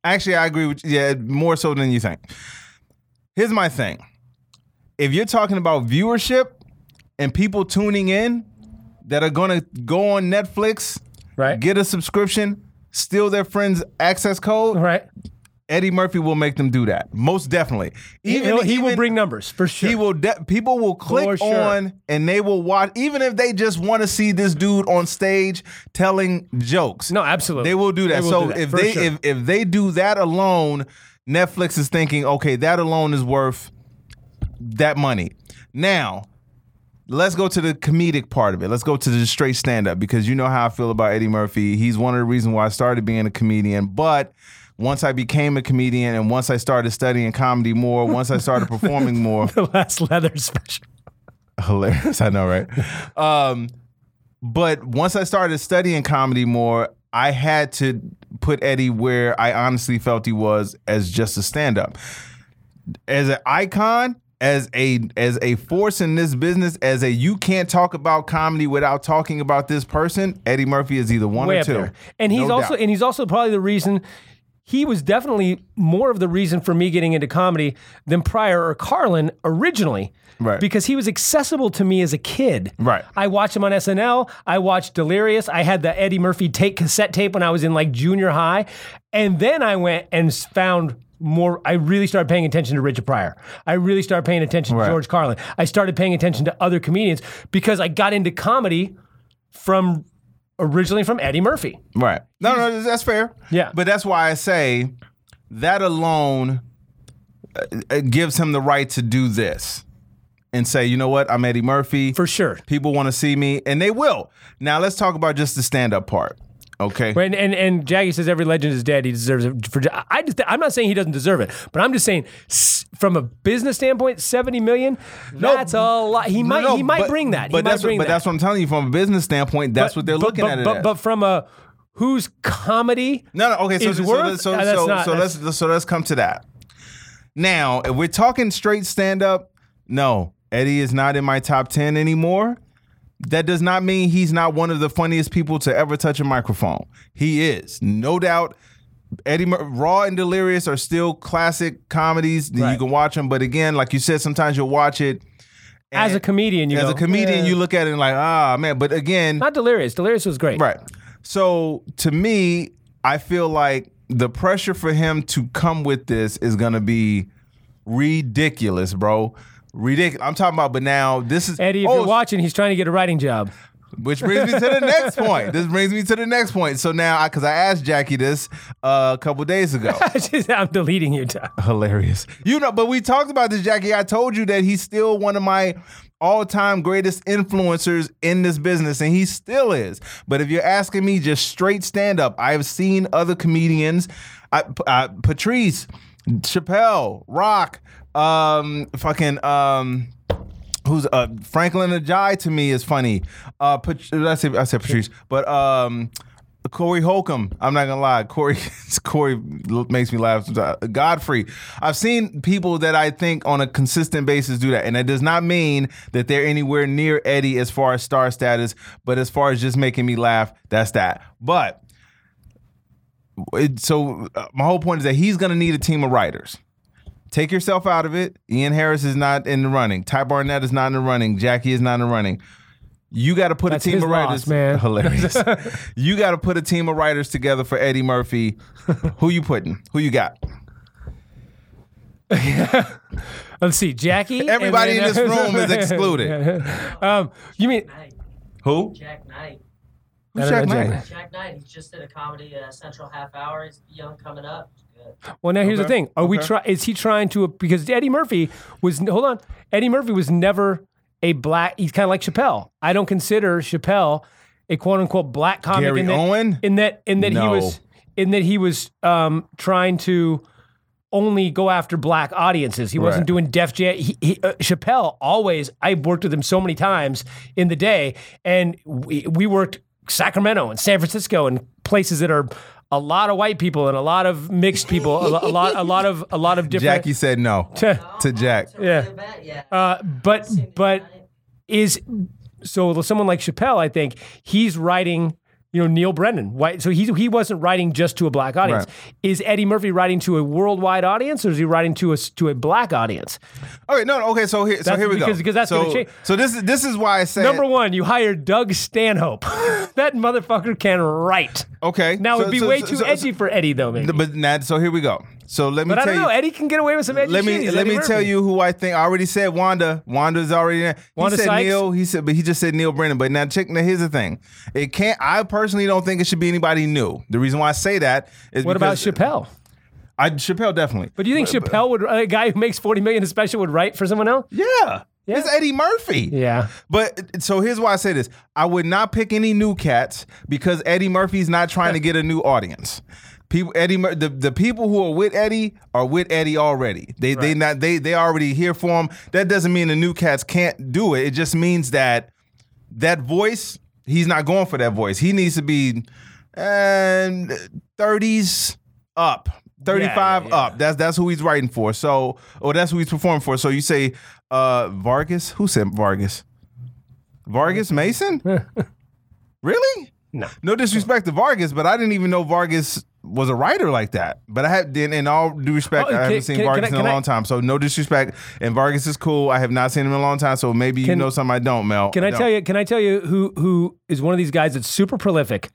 Actually, I agree with yeah more so than you think. Here's my thing. If you're talking about viewership and people tuning in that are gonna go on Netflix, Right. get a subscription, steal their friend's access code, Right. Eddie Murphy will make them do that. Most definitely. Even he will even- bring numbers for sure. he will. De- people will click sure. on and they will watch, even if they just want to see this dude on stage telling jokes. No, absolutely. they will do that. Will so do that, if they sure. if if they do that alone, Netflix is thinking, okay, that alone is worth that money. Now. Let's go to the comedic part of it. Let's go to the straight stand up because you know how I feel about Eddie Murphy. He's one of the reasons why I started being a comedian. But once I became a comedian and once I started studying comedy more, once I started performing more, the last leather special. hilarious. I know, right? Um, but once I started studying comedy more, I had to put Eddie where I honestly felt he was as just a stand-up, as an icon, as a as a force in this business, as a you can't talk about comedy without talking about this person. Eddie Murphy is either one way or two, there. And he's No also doubt. and he's also probably the reason he was definitely more of the reason for me getting into comedy than Pryor or Carlin originally. Right. Because he was accessible to me as a kid. Right. I watched him on SNL. I watched Delirious. I had the Eddie Murphy take cassette tape when I was in like junior high. And then I went and found more. I really started paying attention to Richard Pryor. I really started paying attention Right. to George Carlin. I started paying attention to other comedians because I got into comedy from originally from Eddie Murphy. Right. No, no, that's fair. Yeah. But that's why I say that alone uh, gives him the right to do this and say, you know what, I'm Eddie Murphy. For sure. People want to see me, and they will. Now let's talk about just the stand up part. Okay. And, and and Jackie says every legend is dead. He deserves it. For I just I'm not saying he doesn't deserve it, but I'm just saying from a business standpoint, seventy million. No, that's a lot. He might No, he might but- bring that. But he might that's bring what, but that. that's what I'm telling you from a business standpoint. That's what they're but, looking but, at it but, as. but from a whose comedy No, no. Okay, so so, worth- so, uh, so, so, not- so let's so let's come to that. Now, if we're talking straight stand up, no, Eddie is not in my top ten anymore. That does not mean he's not one of the funniest people to ever touch a microphone. He is, no doubt. Eddie Mur- Raw and Delirious are still classic comedies. You can watch them, but again, like you said, sometimes you'll watch it as a comedian, you as go, a comedian. "Eh." You look at it and like, ah, man. But again, not delirious. Delirious was great. Right. So to me, I feel like the pressure for him to come with this is gonna be ridiculous, bro. Ridiculous. I'm talking about, but now this is Eddie, if oh, you're watching, he's trying to get a writing job. which brings me to the next point. This brings me to the next point. So now, because I asked Jackie this uh, a couple days ago. I'm deleting you, Tom. Hilarious. You know, but we talked about this, Jackie. I told you that he's still one of my all-time greatest influencers in this business, and he still is. But if you're asking me just straight stand-up, I've seen other comedians, I, uh, Patrice, Chappelle, Rock, um, fucking um. Who's uh Franklyn Ajaye to me is funny. Uh, Pat- I say I said Patrice, but um, Corey Holcomb. I'm not gonna lie, Corey Corey makes me laugh. sometimes. Godfrey. I've seen people that I think on a consistent basis do that, and that does not mean that they're anywhere near Eddie as far as star status. But as far as just making me laugh, that's that. But it, so uh, my whole point is that he's gonna need a team of writers. Take yourself out of it. Ian Harris is not in the running. Ty Barnett is not in the running. Jackie is not in the running. You got to put That's a team his of loss, writers. man. Hilarious. you got to put a team of writers together for Eddie Murphy. Who you putting? Who you got? Let's see, Jackie. Everybody in this room is excluded. um, you mean Knight, Who? Jak Knight. Who's Jak Knight? Knight. Jak Knight, he just did a comedy uh, Central Half Hour. He's young coming up. Well, now here's the thing: Are we try? Is he trying to? Because Eddie Murphy was. Hold on, Eddie Murphy was never a black. He's kind of like Chappelle. I don't consider Chappelle a quote unquote black comic. Gary in that, Owen? In that, in that he was, in that he was um, trying to only go after black audiences. He wasn't doing Def Jam. He, he, uh, Chappelle always. I worked with him so many times in the day, and we, we worked Sacramento and San Francisco and places that are a lot of white people and a lot of mixed people, a, a lot, a lot of, a lot of different. Jackie said no to Jak. Yeah. Yeah. Uh, but but is so someone like Chappelle, I think he's writing. You know Neal Brennan, white. So he he wasn't writing just to a black audience. Right. Is Eddie Murphy writing to a worldwide audience, or is he writing to a to a black audience? Okay, no, no, okay. So here, so That's here we because- go. because that's so, gonna change. So this is this is why I said Number one, you hired Doug Stanhope. that motherfucker can write. Okay, Now so- it'd be so- way too edgy for Eddie, though. Maybe. But now, so here we go. So let me But I don't know. you. Eddie can get away with some edgy let me let Eddie me tell you who I think. I already said Wanda. Wanda's already there. He Wanda said Sykes? Neal. He said, but he just said Neal Brennan. But now check. Now here's the thing. It can't. I personally don't think it should be anybody new. The reason why I say that is What about Chappelle? I Chappelle definitely. But do you think Chappelle would a guy who makes forty million a special would write for someone else? Yeah. Yeah. It's Eddie Murphy. Yeah. But so here's why I say this. I would not pick any new cats because Eddie Murphy's not trying to get a new audience. People Eddie the, the people who are with Eddie are with Eddie already. They they not they they already here for him. That doesn't mean the new cats can't do it. It just means that that voice, he's not going for that voice. He needs to be and 30s up. 35 yeah, yeah. up. That's that's who he's writing for. So or that's who he's performing for. So you say uh Vargus? Who said Vargus? Vargus Mason? really? No. No disrespect to Vargus, but I didn't even know Vargus was a writer like that. But I have, in, in all due respect, Oh, I can- haven't seen can- can Vargus I- in a can long time. So no disrespect. And Vargus is cool. I have not seen him in a long time. So maybe you know something I don't, Mel. Can I tell you? Can I tell you who who is one of these guys that's super prolific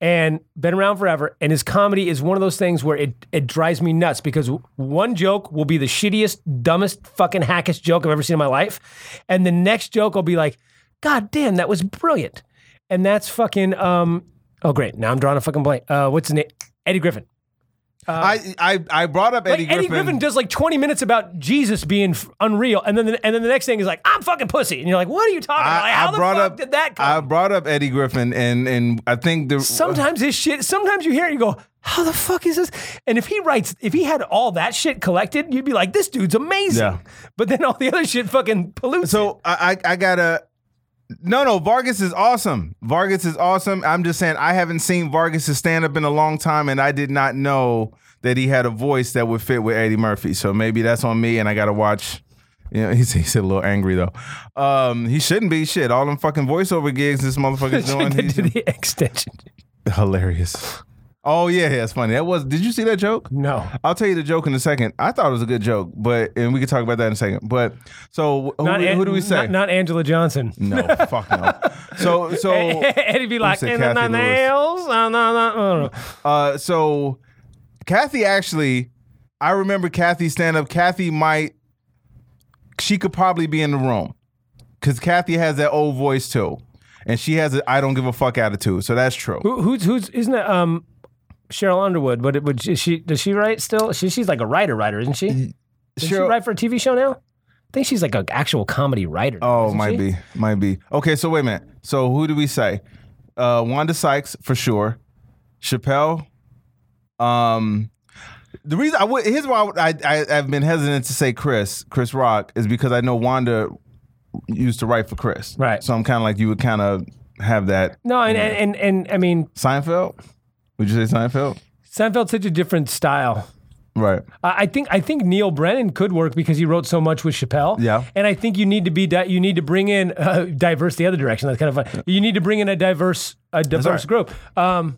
and been around forever? And his comedy is one of those things where it it drives me nuts because one joke will be the shittiest, dumbest, fucking hackish joke I've ever seen in my life, and the next joke will be like, "God damn, that was brilliant," and that's fucking. um Oh great, now I'm drawing a fucking blank. Uh, what's his name? Eddie Griffin. Uh, I, I I brought up Like Eddie Eddie, Griffin. Griffin. does like 20 minutes about Jesus being f- unreal, and then the, and then the next thing is like, "I'm fucking pussy," and you're like, "What are you talking about? Like, how the brought fuck up did that come?" I brought up Eddie Griffin, and and I think the sometimes his shit sometimes you hear it and you go how the fuck is this and if he writes if he had all that shit collected you'd be like this dude's amazing Yeah. but then all the other shit fucking pollutes So I, I I gotta. No, no, Vargus is awesome. Vargus is awesome. I'm just saying I haven't seen Vargus' stand up in a long time, and I did not know that he had a voice that would fit with Eddie Murphy. So maybe that's on me, and I gotta watch. You know, he's, he's a little angry though. Um, he shouldn't be shit. All them fucking voiceover gigs this motherfucker's doing. to He's the extension hilarious. Oh yeah, yeah, it's funny. That was. Did you see that joke? no I'll tell you the joke in a second. I thought it was a good joke, but and we can talk about that in a second. But so who, who, do we say? not, not angela johnson no, fuck no. So so eddie be like in the nails uh, no, no, no, no. uh so Kathy actually, I remember Kathy stand up. Kathy might, she could probably be in the room because Kathy has that old voice too, and she has a I don't give a fuck attitude. So that's true. Who, who's who's isn't that um sheryl underwood but it would she does she write still she, she's like a writer writer isn't she does she write for a tv show now i think she's like an actual comedy writer now, Oh, might she? be, might be. Okay, so wait a minute. So who do we say? Uh, Wanda Sykes for sure. Chappelle. Um, the reason I would here's why I, I I've been hesitant to say Chris Chris Rock is because I know Wanda used to write for Chris. Right. So I'm kind of like you would kind of have that. no and, and and and i mean Seinfeld. Would you say Seinfeld? Seinfeld's such a different style. Right. I I think I think Neal Brennan could work because he wrote so much with Chappelle. Yeah. and I think you need to be di- you need to bring in uh, diverse the other direction. That's kind of fun. You need to bring in a diverse a diverse right. group. Um,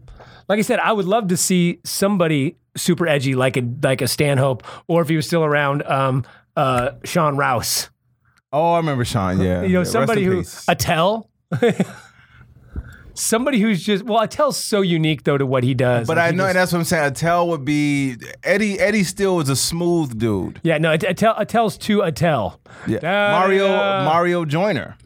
like I said, I would love to see somebody super edgy like a like a Stanhope, or if he was still around, um, uh, Sean Rouse. Oh, I remember Sean. Yeah. You know, Yeah, rest somebody in who peace. Attell. Somebody who's just well, Attell's so unique though to what he does. But Like, I know, just- and that's what I'm saying. Attell would be Eddie. Eddie still was a smooth dude. yeah, no, Attell, Attell's too Attell. Yeah. Da- Mario da- Mario Joyner.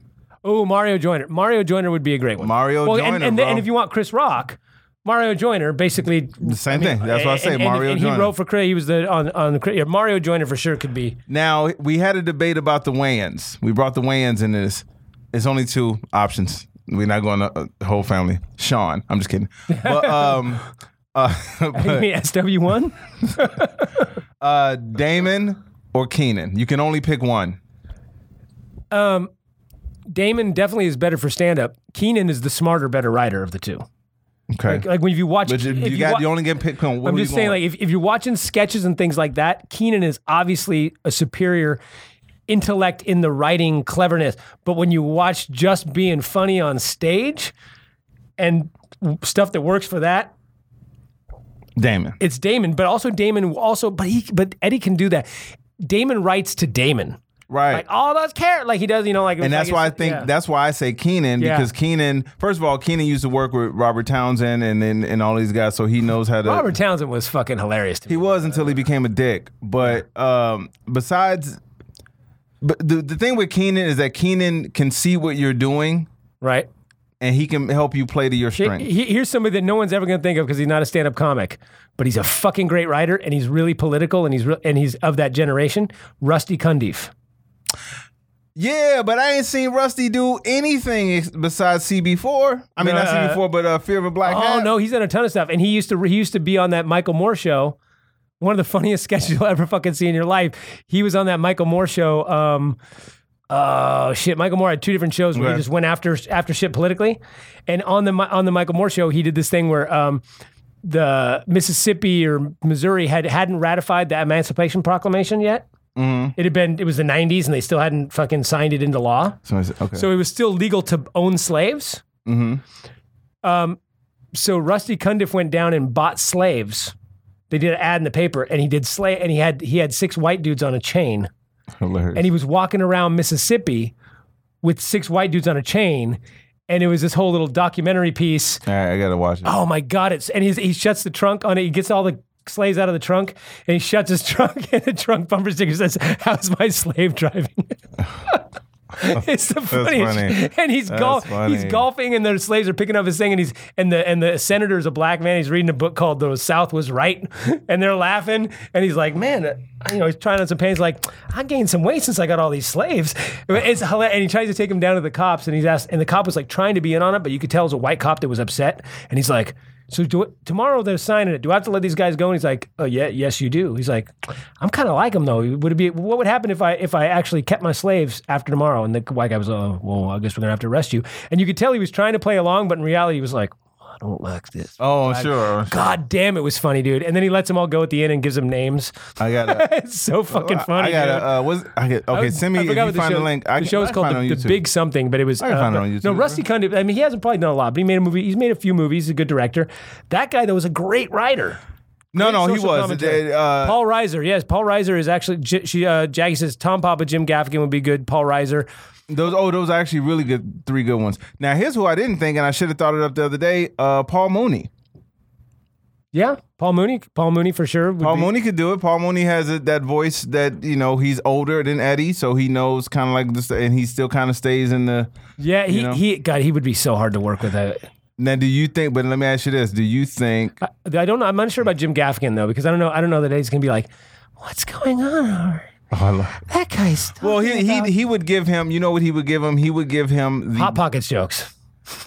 Oh, Mario Joyner. Mario Joyner would be a great one. Mario well, Joyner, and, and, and if you want Chris Rock, Mario Joyner basically The same thing. That's what I say. and, and- Mario and Joyner. he wrote for Chris. He was the on on the yeah, Mario Joyner for sure could be. now we had a debate about the weigh-ins. We brought the weigh-ins in this. It's only two options. We're not going to uh, the whole family. Sean, I'm just kidding. But um, uh, but, SW one? uh, Damon or Keenen. You can only pick one. Um, Damon definitely is better for stand up. Keenen is the smarter, better writer of the two. Okay. Like, like when you watch, but you, if you got wa- you only get picked. I'm just saying, like if, if you're watching sketches and things like that, Keenen is obviously a superior intellect in the writing cleverness. But when you watch just being funny on stage and stuff that works for that, Damon. it's Damon. But also Damon also, but he, but Eddie can do that. Damon writes to Damon. Right. Like all those characters, like he does, you know, like and that's why I think that's why I say Keenen Yeah. because Keenen. First of all, Keenen used to work with Robert Townsend and and, and all these guys, so he knows how to. Robert Townsend was fucking hilarious to me. He was until he became a dick. But um, besides, but the the thing with Keenen is that Keenen can see what you're doing right? and he can help you play to your strength. he- here's somebody that no one's ever going to think of because he's not a stand-up comic, but he's a fucking great writer and he's really political and he's re- and he's of that generation. Rusty Cundiff. Yeah, but I ain't seen Rusty do anything besides CB4. I mean, not Uh, CB4, but uh, Fear of a Black Oh Hat. no, he's done a ton of stuff, and he used to he used to be on that Michael Moore show. One of the funniest sketches you'll ever fucking see in your life. He was on that Michael Moore show. Um, oh shit, Michael Moore had two different shows where Okay. he just went after after shit politically, and on the on the Michael Moore show, he did this thing where um, the Mississippi or Missouri had hadn't ratified the Emancipation Proclamation yet. It had been it was the '90s, and they still hadn't fucking signed it into law. So okay. So it was still legal to own slaves. Um, so Rusty Cundiff went down and bought slaves. They did an ad in the paper, and he did slave, and he had he had six white dudes on a chain, Hilarious. and he was walking around Mississippi with six white dudes on a chain, and it was this whole little documentary piece. All right, I gotta watch it. Oh my god! It's and he's, he shuts the trunk on it. He gets all the slaves out of the trunk, and he shuts his trunk, and the trunk bumper sticker says, "How's my slave driving?" it's the funniest. funny. And he's golf. He's golfing, and the slaves are picking up his thing, and he's and the and the senator's a black man. He's reading a book called "The South Was Right," and they're laughing, and he's like, "Man, uh, you know, he's trying on some pants. Like, I gained some weight since I got all these slaves." It's hilarious. And he tries to take him down to the cops, and he's asked, and the cop was like trying to be in on it, but you could tell it was a white cop that was upset, and he's like. So do tomorrow they're signing it. Do I have to let these guys go? And he's like, "Oh yeah, yes you do." He's like, "I'm kind of like them though. Would it be what would happen if I if I actually kept my slaves after tomorrow?" And the white guy was, "Oh well, I guess we're gonna have to arrest you." And you could tell he was trying to play along, but in reality he was like, "I don't like this." Oh, sure. God damn, it was funny, dude. And then he lets them all go at the end and gives them names. I gotta. it's so fucking funny. I dude. Uh, what's, I get, okay, send me. I If you find the show, the link, I the show is called the, the Big Something, but it was. I can find it on YouTube. No, Rusty Cundiff. I mean, he hasn't probably done a lot, but he made a movie. He's made a few movies. He's a good director. That guy though was a great writer. No, no, he was. Uh, Paul Reiser, yes, Paul Reiser is actually. She, uh, Jackie says Tom Papa, Jim Gaffigan would be good. Paul Reiser, those. Oh, those are actually really good. Three good ones. Now, here's who I didn't think, and I should have thought it up the other day. Uh, Paul Mooney. yeah, Paul Mooney, Paul Mooney for sure. would Paul be- Mooney could do it. Paul Mooney has a, that voice that you know he's older than Eddie, so he knows kind of like this, and he still kind of stays in the. Yeah, he, you know? he, God, he would be so hard to work with. Uh, Now, do you think? But let me ask you this: Do you think? I, I don't know. I'm not sure about Jim Gaffigan though, because I don't know. I don't know that he's gonna be like, what's going on? That guy's Well, he talking he he would give him. You know what he would give him? He would give him the hot pockets jokes.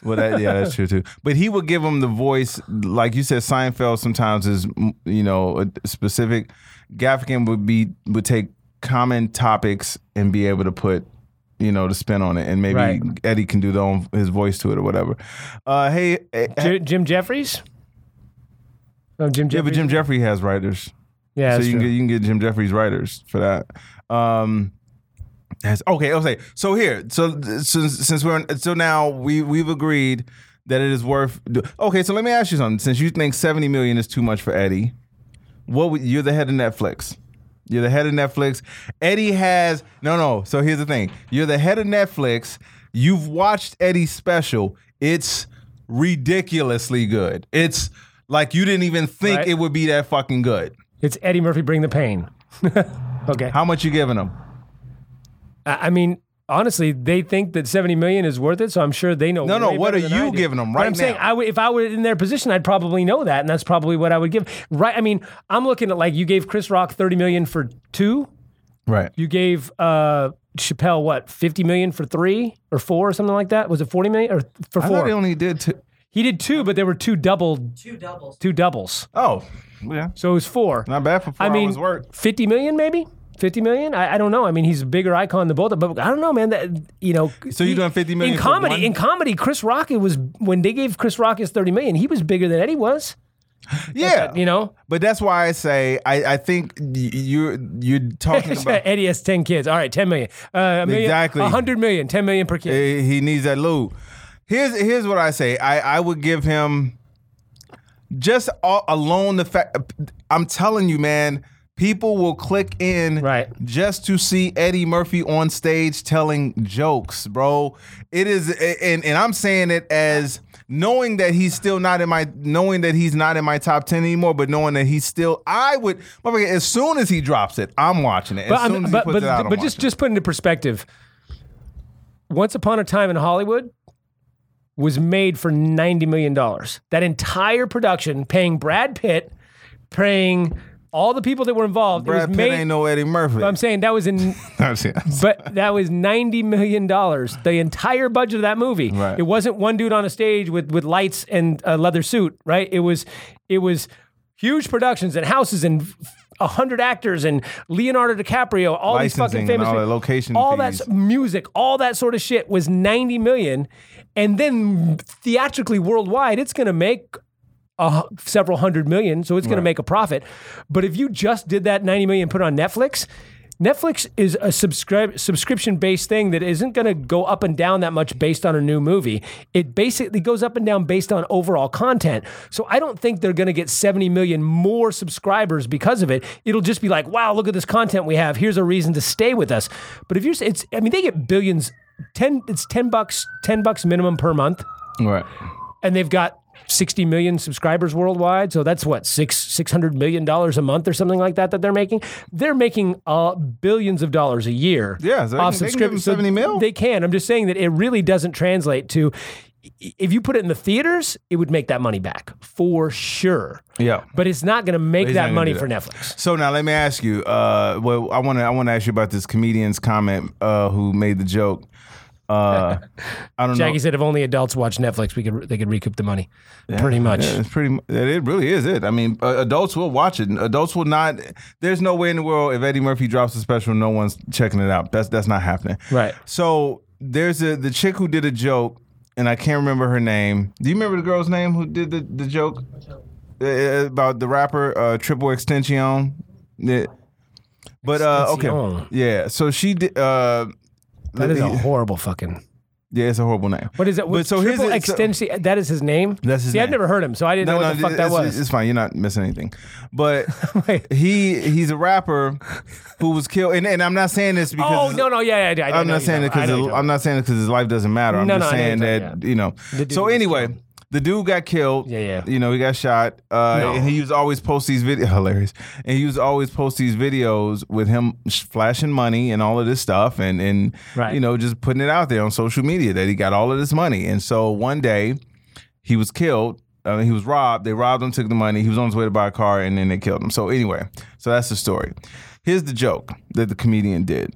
Well, that, yeah, that's true too. But he would give him the voice, like you said. Seinfeld sometimes is, you know, specific. Gaffigan would be would take common topics and be able to put, you know, the spin on it, and maybe Right. Eddie can do the own, his voice to it or whatever. Uh, hey, eh, J- Jim Jeffries. Oh, Jim yeah, Jeffries. but Jim Jeffrey has writers, Yeah, so you can true. get you can get Jim Jeffries writers for that. Um, that's okay. Okay, so here, so since since we're in, so now we we've agreed that it is worth. Okay, so let me ask you something. Since you think seventy million is too much for Eddie, what would, you're the head of Netflix. You're the head of Netflix. Eddie has no, no. So here's the thing: you're the head of Netflix. You've watched Eddie's special. It's ridiculously good. It's like you didn't even think Right. it would be that fucking good. It's Eddie Murphy. Bring the pain. okay. How much you giving them? I I mean, honestly, they think that seventy million is worth it, so I'm sure they know. No, no, way what better are than I you do. giving them right But I'm saying, now? I would, if I were in their position, I'd probably know that, and that's probably what I would give. Right? I mean, I'm looking at like you gave Chris Rock thirty million for two. Right. You gave uh, Chappelle what fifty million for three or four or something like that. Was it forty million or for I thought four? he only did two. He did two, but there were two double, Two doubles. two doubles, Oh, yeah. so it was four. Not bad for four I mean, hours work. 50 million maybe? 50 million? I, I don't know. I mean, he's a bigger icon than both of them, but I don't know, man. That you know, So you're doing 50 million in for comedy? one? In comedy, Chris Rock it was when they gave Chris Rock his 30 million, he was bigger than Eddie was. Yeah. You know, But that's why I say I, I think y- you're you're talking about Eddie has 10 kids. All right, 10 million. Uh, a million Exactly. 100 million, 10 million per kid. he needs that loot. Here's here's what I say. I I would give him just all, alone the fact. I'm telling you, man. People will click in Right. just to see Eddie Murphy on stage telling jokes, bro. It is, and and I'm saying it as knowing that he's still not in my, knowing that he's not in my top ten anymore, but knowing that he's still, I would, as soon as he drops it, I'm watching it. As But, soon as he but, puts but, it out, I'm just, watching just put into perspective, Once Upon a Time in Hollywood was made for $90 million. That entire production, paying Brad Pitt, paying all the people that were involved. Brad it was Pitt made. ain't no Eddie Murphy. I'm saying that was in, but that was ninety million dollars. The entire budget of that movie. Right. It wasn't one dude on a stage with with lights and a leather suit. Right. It was it was huge productions and houses and a hundred actors and Leonardo DiCaprio. All these fucking famous all people. that location all that music, all that sort of shit was ninety million, and then theatrically worldwide, it's going to make a, several hundred million, so it's going to make a profit. But if you just did that 90 million put on Netflix, Netflix is a subscribe subscription based thing that isn't going to go up and down that much based on a new movie. It basically goes up and down based on overall content. So I don't think they're going to get 70 million more subscribers because of it. It'll just be like, wow, look at this content we have. Here's a reason to stay with us. But if you're, it's, I mean, they get billions. Ten, it's ten bucks, ten bucks minimum per month, Right. and they've got 60 million subscribers worldwide. So that's what six six hundred million dollars a month or something like that that they're making. They're making uh, billions of dollars a year. Yeah, so off can- they can subscription. So 70 mil. They can. I'm just saying that it really doesn't translate to. If you put it in the theaters, it would make that money back for sure. Yeah. But it's not going to make that money do for. Netflix. So now let me ask you. Uh, well, I want to I want to ask you about this comedian's comment uh, who made the joke. Uh, I don't know. Jackie know. said if only adults watch Netflix, we could they could recoup the money. Pretty much. Yeah, it's pretty. It really is it. I mean, uh, adults will watch it. Adults will not. There's no way in the world if Eddie Murphy drops a special, no one's checking it out. That's that's not happening. Right. So there's a the chick who did a joke, and I can't remember her name. Do you remember the girl's name who did the the joke Uh, about the rapper uh, Triple Extension? Yeah. But uh, okay, yeah. So she did. Uh, That is a horrible fucking. yeah, it's a horrible name. What is that? But so here's triple it- so- extension. that is his name. That's his See, I've name. never heard him, so I didn't know what the fuck that it's, was. It's fine. You're not missing anything. But Wait. he he's a rapper who was killed, and, and I'm not saying this because oh no no yeah yeah. I, I I'm not you're saying it talking- I know because you're I'm not saying it because his life doesn't matter. I'm No, just no, I know saying you're that talking, you know. The dude So was anyway, killed. The dude got killed. Yeah, yeah. You know, he got shot. Uh, No. And he used to always post these videos. Hilarious. And he used to always post these videos with him sh- flashing money and all of this stuff, and and Right. you know just putting it out there on social media that he got all of this money. And so one day he was killed. Uh, he was robbed. They robbed him, took the money. He was on his way to buy a car, and then they killed him. So anyway, so that's the story. Here's the joke that the comedian did.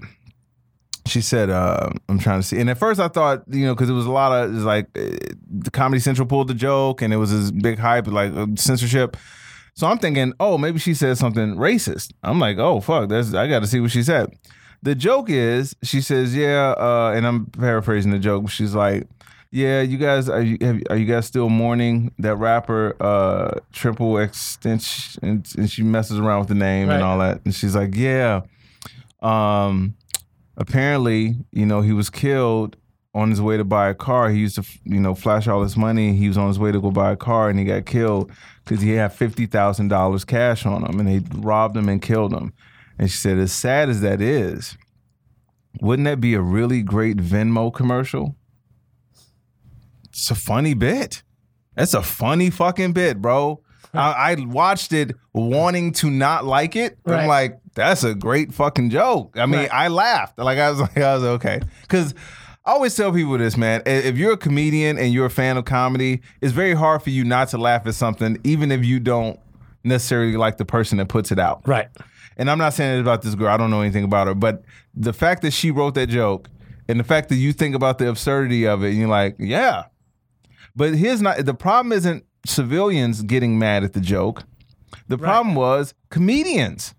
She said, uh, "I'm trying to see." And at first, I thought, you know, because it was a lot of, it was like uh, the Comedy Central pulled the joke, and it was this big hype, like uh, censorship. So I'm thinking, oh, maybe she said something racist. I'm like, oh fuck, that's I got to see what she said. The joke is, she says, yeah, uh, and I'm paraphrasing the joke. But she's like, yeah, you guys are you have, are you guys still mourning that rapper uh, Triple Extension? And, and she messes around with the name Right. and all that, and she's like, yeah. Um, apparently, you know, he was killed on his way to buy a car. He used to, you know, flash all his money. He was on his way to go buy a car, and he got killed because he had fifty thousand dollars cash on him, and they robbed him and killed him. And she said, as sad as that is, wouldn't that be a really great Venmo commercial? It's a funny bit. That's a funny fucking bit, bro. I, I watched it wanting to not like it. Right. I'm like, that's a great fucking joke. I mean, Right. I laughed. Like I was like, I was okay. Cause I always tell people this, man. If you're a comedian and you're a fan of comedy, it's very hard for you not to laugh at something, even if you don't necessarily like the person that puts it out. Right. And I'm not saying it about this girl. I don't know anything about her, but the fact that she wrote that joke and the fact that you think about the absurdity of it, and you're like, yeah. But here's not the problem isn't civilians getting mad at the joke. The problem was comedians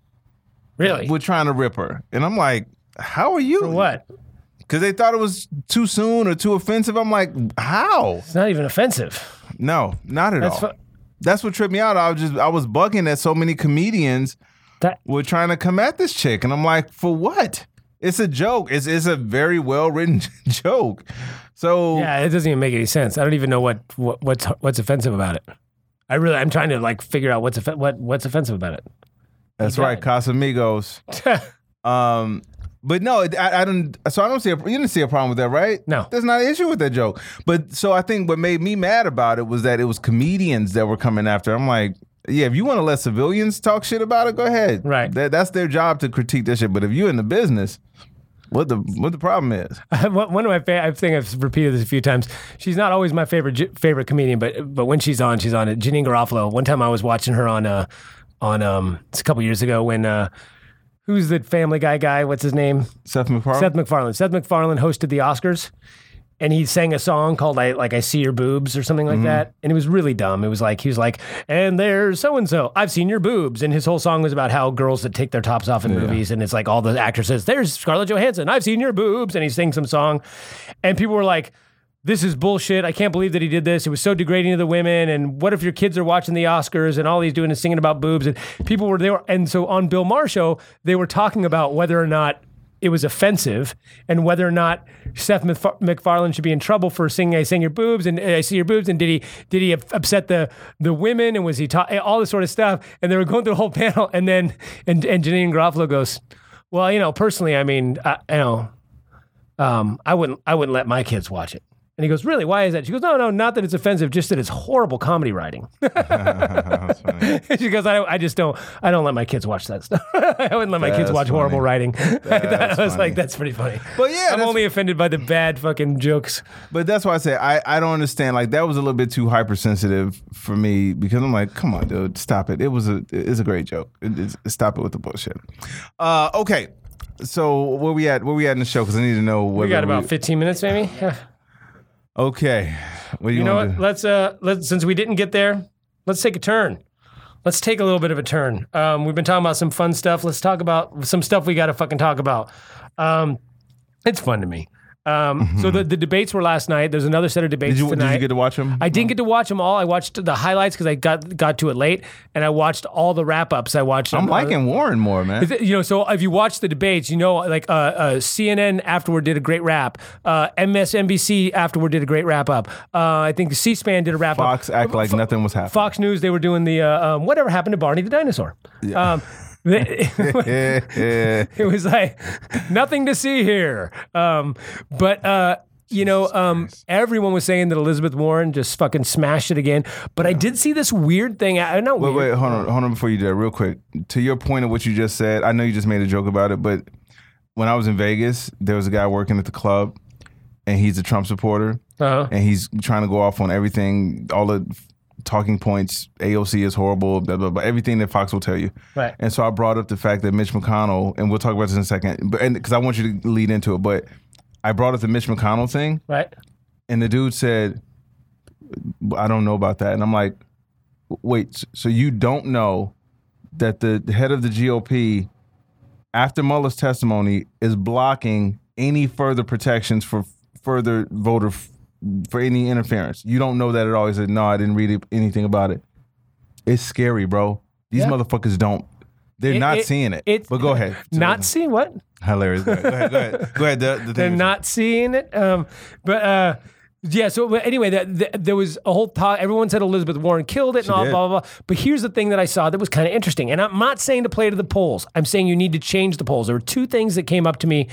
Really? were trying to rip her. And I'm like, how are you? For what? Because they thought it was too soon or too offensive. I'm like, how? It's not even offensive. No, not at That's all. fu- That's what tripped me out. I was just I was bugging that so many comedians That were trying to come at this chick, and I'm like, for what? It's a joke. It's it's a very well written joke. So yeah, it doesn't even make any sense. I don't even know what, what what's what's offensive about it. I really I'm trying to like figure out what's what what's offensive about it. That's He right, died. Casamigos. Um, but no, I, I don't. So I don't see. A, you didn't see a problem with that, right? No. there's not an issue with that joke. But so I think what made me mad about it was that it was comedians that were coming after. I'm like, yeah, if you want to let civilians talk shit about it, go ahead. Right. That, that's their job to critique that shit. But if you're in the business, what the what the problem is? One one of my fa- I think I've repeated this a few times. She's not always my favorite j- favorite comedian, but but when she's on, she's on it. Janeane Garofalo. One time I was watching her on uh on um it's a couple years ago when uh who's the Family Guy guy? What's his name? Seth MacFarlane. Seth MacFarlane. Seth MacFarlane hosted the Oscars, and he sang a song called "I Like I See Your Boobs" or something like Mm-hmm. that. And it was really dumb. It was like he was like, "And there's so and so. I've seen your boobs." And his whole song was about how girls that take their tops off in movies, and it's like all the actresses. There's Scarlett Johansson. I've seen your boobs, and he sings some song, and people were like. This is bullshit. I can't believe that he did this. It was so degrading to the women. And what if your kids are watching the Oscars and all he's doing is singing about boobs? And people were there. And so on Bill Maher show, they were talking about whether or not it was offensive and whether or not Seth MacFarlane should be in trouble for singing "I sing your boobs" and "I see your boobs" and did he did he upset the the women and was he ta- all this sort of stuff and they were going through the whole panel and then and and Janeane Garofalo goes, well, you know, personally, I mean, I, you know, um, I wouldn't I wouldn't let my kids watch it. And he goes, really? Why is that? She goes, no, no, not that it's offensive, just that it's horrible comedy writing. She goes, I, I just don't, I don't let my kids watch that stuff. I wouldn't let my kids That's watch horrible funny. writing. I thought- I was funny. like, that's pretty funny. But yeah, I'm that's- only offended by the bad fucking jokes. But that's why I say I, I don't understand. Like that was a little bit too hypersensitive for me because I'm like, come on, dude, stop it. It was a it's a great joke. It- it's- stop it with the bullshit. Uh, okay, so where we at? Where we at in the show? Because I need to know. We got about 15 minutes, maybe. Okay, what do you, You know what? to Let's uh, let's since we didn't get there, let's take a turn. Let's take a little bit of a turn. Um, we've been talking about some fun stuff. Let's talk about some stuff we got to fucking talk about. Um, it's fun to me. Um, So the, the debates were last night. There's another set of debates Did you tonight. did you get to watch them? I didn't get to watch them all. I watched the highlights because I got got to it late, and I watched all the wrap ups. I watched. I'm liking Warren more, man. You know, so if you watch the debates, you know, like uh, uh, CNN afterward did a great wrap. Uh, MSNBC afterward did a great wrap up. Uh, I think C-SPAN did a wrap Fox up. Fox act like nothing was happening. Fox News, they were doing the uh, um, whatever happened to Barney the dinosaur. Um, it was like nothing to see here. Um, but uh, you know, um, everyone was saying that Elizabeth Warren just fucking smashed it again. But I did see this weird thing. I know. Wait, wait, hold on, hold on before you do that, real quick. To your point of what you just said, I know you just made a joke about it, but when I was in Vegas, there was a guy working at the club, and he's a Trump supporter, Uh-huh. and he's trying to go off on everything, all the talking points. AOC is horrible, blah blah blah, everything that Fox will tell you. Right. And so I brought up the fact that Mitch McConnell, and we'll talk about this in a second, but because I want you to lead into it, but I brought up the Mitch McConnell thing, Right. and the dude said, I don't know about that. And I'm like, wait, so you don't know that the head of the GOP, after Mueller's testimony, is blocking any further protections for further voter, f- for any interference? You don't know that at all. He said, no, I didn't read anything about it. It's scary, bro. These Yeah. motherfuckers don't. They're It- not it- seeing it. it- but go ahead. Not seeing what? hilarious. Go ahead. Go ahead. Go ahead. Go ahead. The, the thing They're not seeing it. Um, but uh, yeah. So anyway, that, that- there was a whole talk. Everyone said Elizabeth Warren killed it and all did. blah blah blah. But here's the thing that I saw that was kind of interesting. And I'm not saying to play to the polls. I'm saying you need to change the polls. There were two things that came up to me.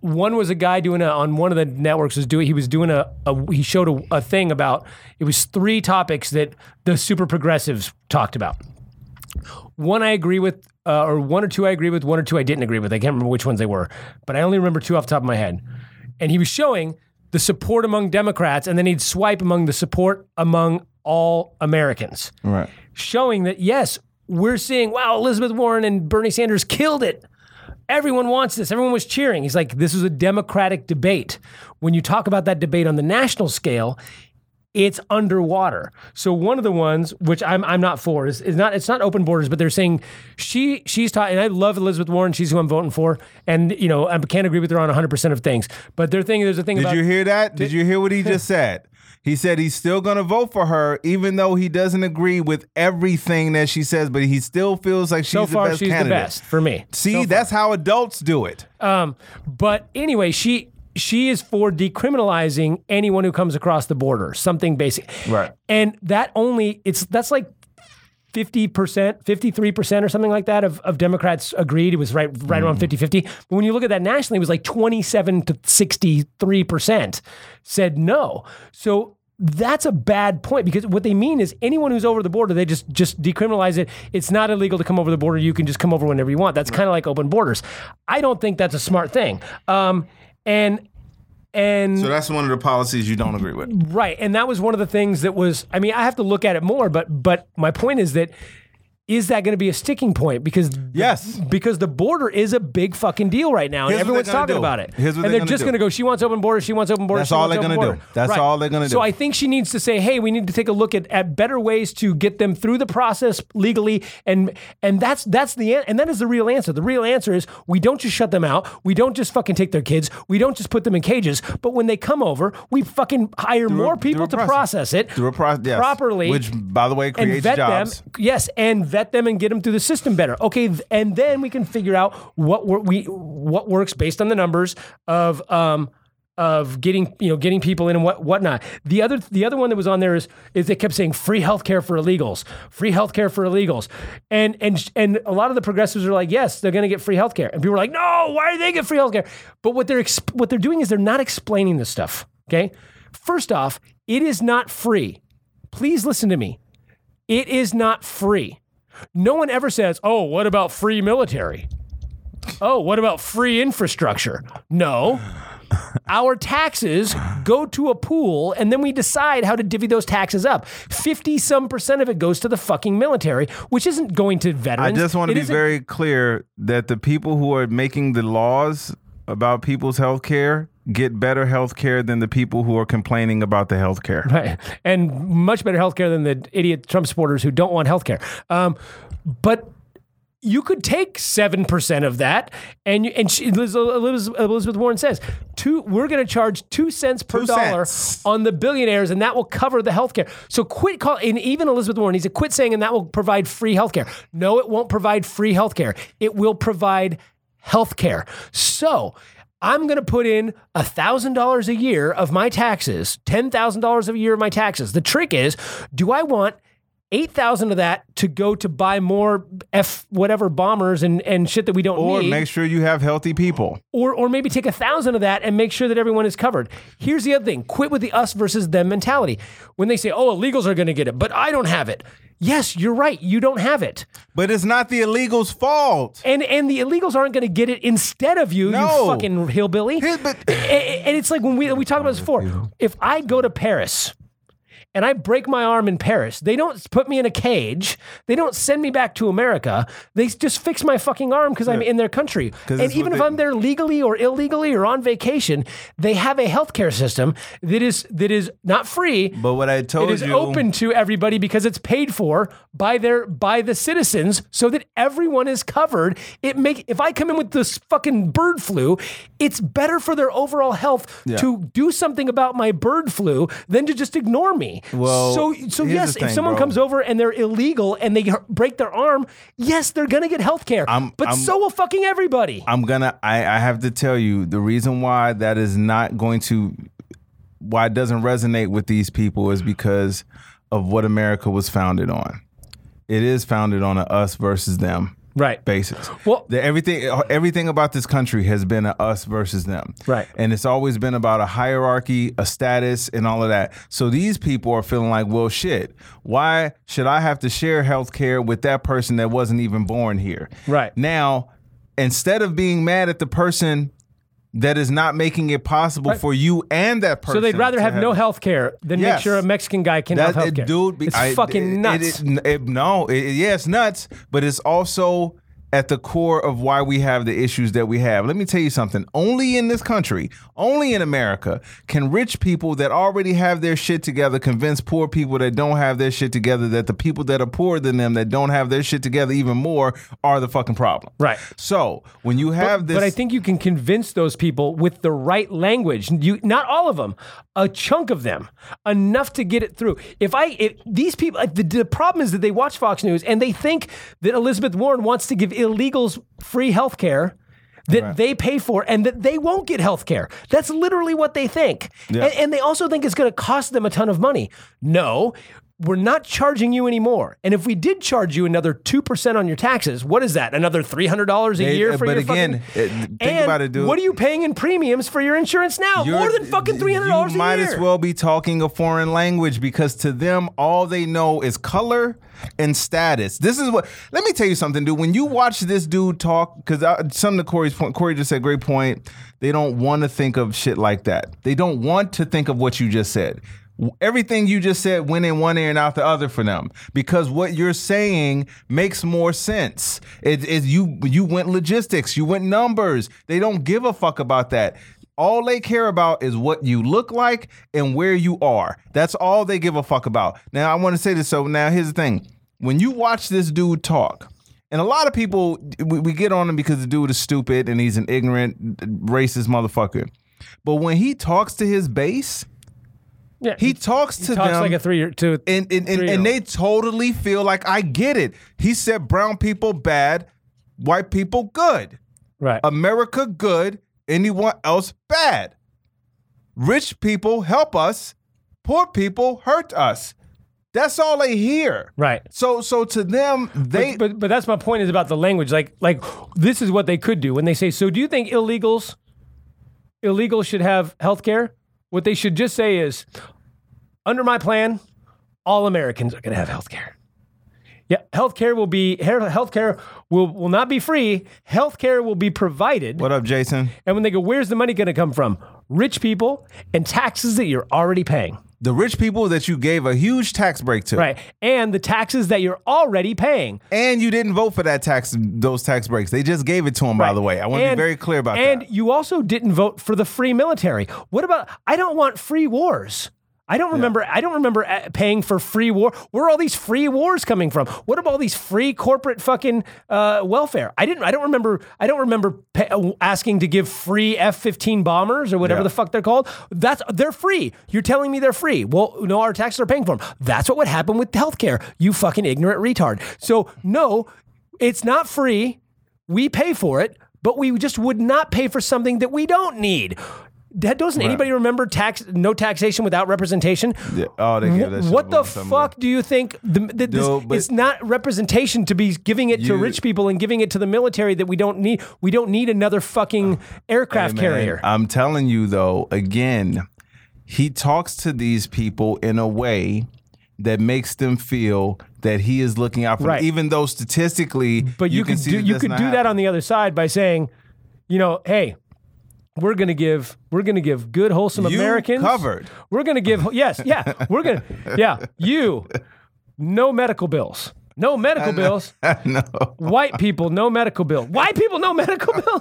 One was a guy doing a on one of the networks was doing he was doing a, a he showed a, a thing about it was three topics that the super progressives talked about one I agree with, uh, or one or two I agree with, one or two I didn't agree with. I can't remember which ones they were, but I only remember two off the top of my head. And he was showing the support among Democrats, and then he'd swipe among the support among all Americans, Right. showing that yes, we're seeing wow, Elizabeth Warren and Bernie Sanders killed it. Everyone wants this. Everyone was cheering. He's like, this is a democratic debate. When you talk about that debate on the national scale, it's underwater. So one of the ones which I'm I'm not for is, is not it's not open borders, but they're saying she she's taught and I love Elizabeth Warren. She's who I'm voting for, and you know I can't agree with her on 100 percent of things. But they're thinking there's a thing Did about you hear that? Did you hear what he just said? He said he's still going to vote for her, even though he doesn't agree with everything that she says, but he still feels like she's so the far best she's candidate. the best for me. See, that's how adults do it. Um, but anyway, she she is for decriminalizing anyone who comes across the border, something basic. Right. And that only it's that's like 50%, 53% or something like that of, of Democrats agreed. It was right right around 50-50. But when you look at that nationally, it was like 27 to 63% said no. So that's a bad point because what they mean is anyone who's over the border, they just just decriminalize it. It's not illegal to come over the border. You can just come over whenever you want. That's kind of like open borders. I don't think that's a smart thing. Um, and and So that's one of the policies you don't agree with. Right, and that was one of the things that was. I mean, I have to look at it more, but but my point is that is that going to be a sticking point? Because the- Yes. because the border is a big fucking deal right now, and Here's what everyone's talking do. about it. Here's what and they're they're just going to go. She wants open border. She wants open border. That's all they're gonna do. That's Right. all they're gonna do. So. I think she needs to say, "Hey, we need to take a look at, at better ways to get them through the process legally," and and that's that's the an- and that is the real answer. The real answer is we don't just shut them out. We don't just fucking take their kids. We don't just put them in cages. But when they come over, we fucking hire more a- people to a process it Through a pro- yes. properly, which by the way and creates vet jobs. them. Yes, and vet them and get them through the system better. Okay, and then we can figure out what we what works based on the numbers of um of getting you know getting people in and what whatnot. The other the other one that was on there is is they kept saying free healthcare for illegals, free healthcare for illegals, and and and a lot of the progressives are like, yes, they're going to get free healthcare, and people are like, no, why do they get free healthcare? But what they're what they're doing is they're not explaining this stuff. Okay, first off, it is not free. Please listen to me. It is not free. No one ever says, oh, what about free military? Oh, what about free infrastructure? No. Our taxes go to a pool and then we decide how to divvy those taxes up. 50 some percent of it goes to the fucking military, which isn't going to veterans. I just want to It be isn't- very clear that the people who are making the laws about people's health care get better health care than the people who are complaining about the health care. Right. And much better health care than the idiot Trump supporters who don't want healthcare. Um, but you could take 7% of that and and she, Elizabeth, Elizabeth Warren says, two, we're going to charge 2 cents per Two dollar cents. on the billionaires and that will cover the healthcare. So quit call and even Elizabeth Warren needs to quit saying and that will provide free healthcare. No, it won't provide free healthcare. It will provide healthcare. So I'm going to put in $1,000 a year of my taxes, $10,000 a year of my taxes. The trick is, do I want 8,000 of that to go to buy more F whatever bombers and, and shit that we don't Or need? Or make sure you have healthy people. or or maybe take a thousand of that and make sure that everyone is covered. Here's the other thing: quit with the us versus them mentality. When they say, "Oh, illegals are going to get it," but I don't have it. Yes, you're right. You don't have it, But it's not the illegals' fault. and and the illegals aren't going to get it instead of you. No. You fucking hillbilly. Here- but- A- a- and it's like when we we talked about this before. If I go to Paris and I break my arm in Paris, they don't put me in a cage. They don't send me back to America. They just fix my fucking arm because I'm in their country. And even if they- I'm there legally or illegally or on vacation, they have a healthcare system that is that is not free. But what I told you, It is you, open to everybody because it's paid for by their by the citizens, so that everyone is covered. It make if I come in with this fucking bird flu, it's better for their overall health to do something about my bird flu than to just ignore me. Well, so so yes, the if someone bro. comes over and they're illegal and they break their arm, yes, they're gonna get health care. But I'm- so will fucking everybody. I'm gonna. I, I have to tell you the reason why that is not going to, why it doesn't resonate with these people is because of what America was founded on. It is founded on a us versus them right. basis. Well- the, everything everything about this country has been a us versus them. Right. And it's always been about a hierarchy, a status, and all of that. So these people are feeling like, well, shit, why should I have to share health care with that person that wasn't even born here? Right. Now, instead of being mad at the person that is not making it possible Right. for you and that person. So they'd rather to have no health care than make sure a Mexican guy can that have health care. dude. it's I- fucking nuts. It, it, it- no, yeah, it's nuts, but it's also at the core of why we have the issues that we have. Let me tell you something. Only in this country, only in America, can rich people that already have their shit together convince poor people that don't have their shit together that the people that are poorer than them that don't have their shit together even more are the fucking problem. Right. So when you have this, But I think you can convince those people with the right language. You, not all of them, a chunk of them, enough to get it through. If I, if these people, the, the problem is that they watch Fox News and they think that Elizabeth Warren wants to give illegals free health care. That they pay for and that they won't get health care. That's literally what they think. Yeah. And, and they also think it's going to cost them a ton of money. No, we're not charging you anymore. And if we did charge you another 2% on your taxes, what is that? Another $300 a They- year uh, for but your again, uh, fucking... it- think And about it, dude. What are you paying in premiums for your insurance now? You're- More than fucking three hundred dollars a You year. might as well be talking a foreign language because to them, all they know is color and status. This is what. Let me tell you something, dude. When you watch this dude talk, because some of Corey's point, Corey just said, great point. They don't want to think of shit like that. They don't want to think of what you just said. Everything you just said went in one ear and out the other for them because what you're saying makes more sense. It is you you went logistics, you went numbers. They don't give a fuck about that. All they care about is what you look like and where you are. That's all they give a fuck about. Now I want to say this. So now here's the thing: when you watch this dude talk, and a lot of people we, we get on him because the dude is stupid and he's an ignorant, racist motherfucker. But when he talks to his base, Yeah, he talks to talks them like a three year two. and and, and, and they totally feel like I get it. He said brown people bad, white people good. right. America good, anyone else bad. Rich people help us, poor people hurt us. That's all they hear. right. So so to them, they but, but but that's my point is about the language. Like like this is what they could do when they say. So do you think illegals illegals should have health care? What they should just say is, under my plan, all Americans are going to have health care. Yeah, health care will be health care will will not be free. Health care will be provided. What up, Jason? And when they go, where's the money going to come from? Rich people and taxes that you're already paying. The rich people that you gave a huge tax break to. Right. And the taxes that you're already paying. And you didn't vote for that tax those tax breaks. They just gave it to him, by the way. I want to be very clear about and that. And you also didn't vote for the free military. What about? I don't want free wars. I don't remember. I don't remember uh, paying for free war. Where are all these free wars coming from? What about all these free corporate fucking uh, welfare? I didn't. I don't remember. I don't remember pay, uh, asking to give free F-15 bombers or whatever Yeah. the fuck they're called. That's they're free. You're telling me they're free. Well, no, our taxes are paying for them. That's what would happen with healthcare. You fucking ignorant retard. So no, it's not free. We pay for it, but we just would not pay for something that we don't need. Doesn't anybody remember tax no taxation without representation? Yeah. Oh, they gave that What the ago. Uh, fuck do you think? The, the, this, No, it's not representation to be giving it to rich people and giving it to the military that we don't need. We don't need another fucking uh, aircraft Man, carrier. I'm telling you though, again, he talks to these people in a way that makes them feel that he is looking out for Right. them, even though statistically, But you, can could see do you could do that on the other side by saying, you know, hey, we're gonna give we're gonna give good wholesome You Americans covered. We're gonna give yes yeah we're gonna yeah you no medical bills no medical bills no. white people no medical bill white people no medical bill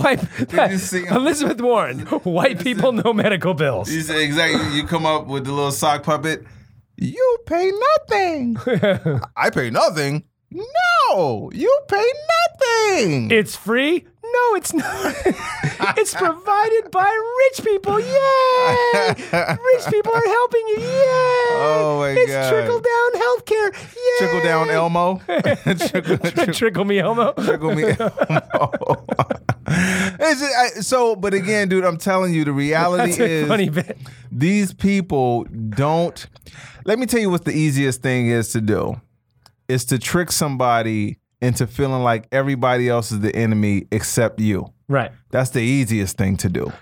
white Elizabeth Warren white people no medical bills You say exactly. You come up with the little sock puppet. You pay nothing. I pay nothing. No, you pay nothing. it's free no it's not it's provided by rich people yay rich people are helping you yay Oh, my it's God. trickle down healthcare yay Trickle down Elmo. trickle, trickle, trickle me homo trickle me. Elmo. It's just- I- so, but again, dude, I'm telling you, the reality is funny bit these people don't. Let me tell you what the easiest thing is to do is to trick somebody into feeling like everybody else is the enemy except you. right That's the easiest thing to do.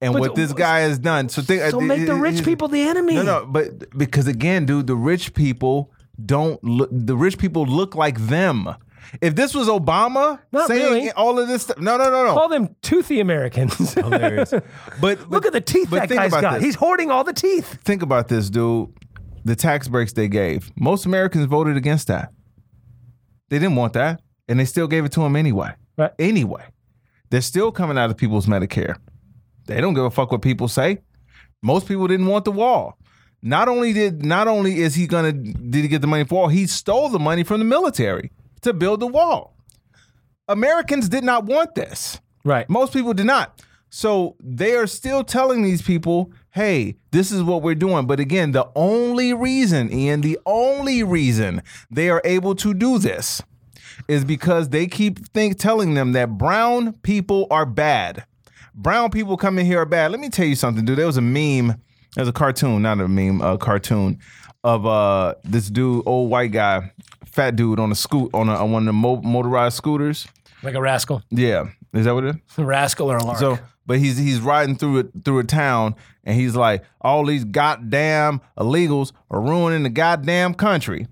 And But what this guy has done. So think. so uh, make the rich people the enemy No, no, but because again, dude, the rich people don't look. The rich people look like them. If this was Obama Not saying really. all of this stuff, no, no, no, no. call them toothy Americans Hilarious. But, but look at the teeth that guy's got this. he's hoarding all the teeth think about this, dude. The tax breaks they gave. Most Americans voted against that. They didn't want that, and they still gave it to them anyway. Right. Anyway, they're still coming out of people's Medicare. They don't give a fuck what people say. Most people didn't want the wall. Not only did not only is he gonna did he get the money for wall, he stole the money from the military to build the wall. Americans did not want this. right Most people did not. So they are still telling these people, hey, this is what we're doing. But again, the only reason, Ian, the only reason they are able to do this is because they keep think telling them that brown people are bad. Brown people coming here are bad. Let me tell you something, dude. There was a meme, there's a cartoon, not a meme, a cartoon of uh this dude, old white guy, fat dude on a scoot on, a, on one of the mo- motorized scooters. like a rascal Yeah, is that what it is? a rascal or a lark So, but he's he's riding through it through a town, and he's like, all these goddamn illegals are ruining the goddamn country.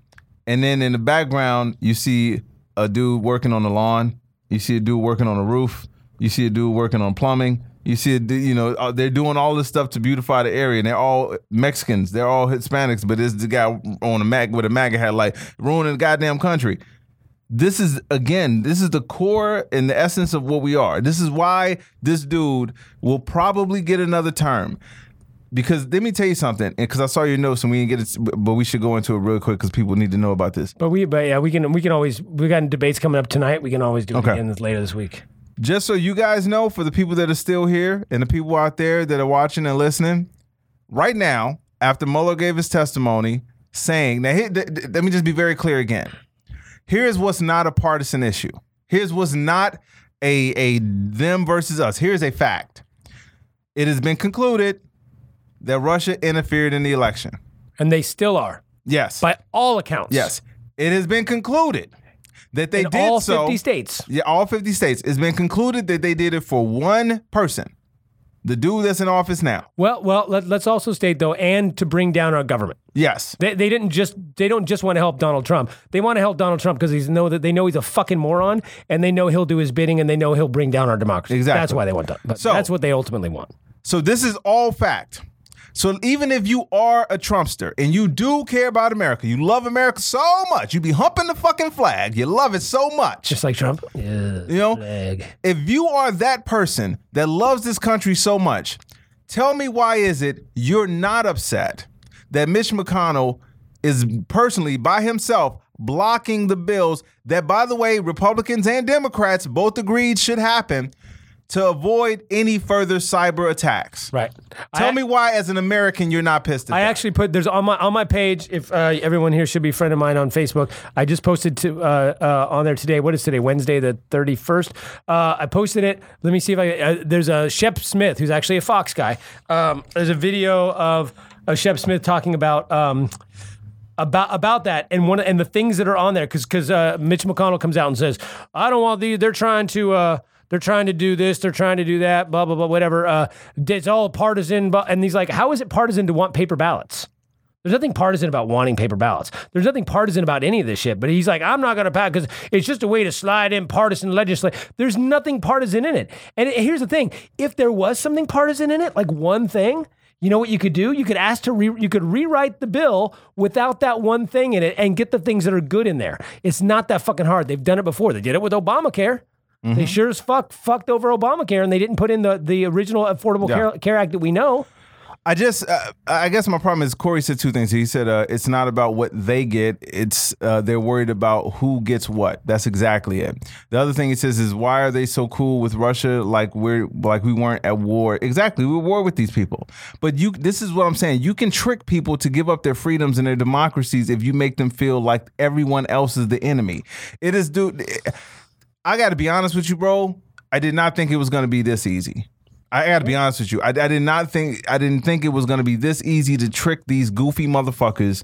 And then in the background, you see a dude working on the lawn. You see a dude working on the roof. You see a dude working on plumbing. You see, it, you know, uh, they're doing all this stuff to beautify the area, and they're all Mexicans, they're all Hispanics, but this the guy on a mag with a MAGA hat, like ruining the goddamn country. This is again, this is the core and the essence of what we are. This is why this dude will probably get another term. Because let me tell you something, because I saw your notes and we didn't get it, but we should go into it real quick because people need to know about this. But we, but yeah, we can we can always we got debates coming up tonight. We can always do it Okay. again later this week. just so you guys know, for the people that are still here and the people out there that are watching and listening, right now, after Mueller gave his testimony, saying, now, here, th- th- let me just be very clear again. Here's what's not a partisan issue. Here's what's not a, a them versus us. Here's a fact. It has been concluded that Russia interfered in the election. And they still are, Yes. by all accounts. yes. It has been concluded that they in did all so. 50 states. Yeah, all 50 states. It's been concluded that they did it for one person, the dude that's in office now. Well, well, let, let's also state though, and to bring down our government. Yes. They, they didn't just they don't just want to help Donald Trump. They want to help Donald Trump because he's know that they know he's a fucking moron, and they know he'll do his bidding, and they know he'll bring down our democracy. Exactly. That's why they want that. But So- that's what they ultimately want. So this is all fact. So even if you are a Trumpster and you do care about America, you love America so much, you'd be humping the fucking flag, you love it so much. Just like Trump. Yeah. You know, Flag. if you are that person that loves this country so much, tell me why is it you're not upset that Mitch McConnell is personally by himself blocking the bills that by the way Republicans and Democrats both agreed should happen to avoid any further cyber attacks. Right. Tell I- me why as an American you're not pissed at I that. actually put there's on my on my page. If uh, everyone here should be a friend of mine on Facebook, I just posted to uh, uh, on there today. What is today? Wednesday the thirty first. Uh, I posted it. Let me see if I. Uh, there's a Shep Smith who's actually a Fox guy. Um, there's a video of a Shep Smith talking about. Um, about about that and one and the things that are on there because because uh, Mitch McConnell comes out and says I don't want these they're trying to uh, they're trying to do this they're trying to do that blah blah blah whatever uh, it's all partisan but and he's like how is it partisan to want paper ballots there's nothing partisan about wanting paper ballots. There's nothing partisan about any of this shit. But he's like, I'm not going to pass because it's just a way to slide in partisan legislation. There's nothing partisan in it. And here's the thing: if there was something partisan in it, like one thing, you know what you could do? You could ask to re- you could rewrite the bill without that one thing in it and get the things that are good in there. It's not that fucking hard. They've done it before. They did it with Obamacare. They sure as fuck fucked over Obamacare, and they didn't put in the the original Affordable Yeah. Care, Care Act that we know. I just, uh, I guess my problem is Corey said two things. He said uh, it's not about what they get; it's uh, they're worried about who gets what. That's exactly it. The other thing he says is why are they so cool with Russia? Like we're like we weren't at war. Exactly, we were at war with these people. But you, this is what I'm saying. You can trick people to give up their freedoms and their democracies if you make them feel like everyone else is the enemy. It is, dude. I got to be honest with you, bro. I did not think it was going to be this easy. I got to be honest with you. I, I did not think I didn't think it was going to be this easy to trick these goofy motherfuckers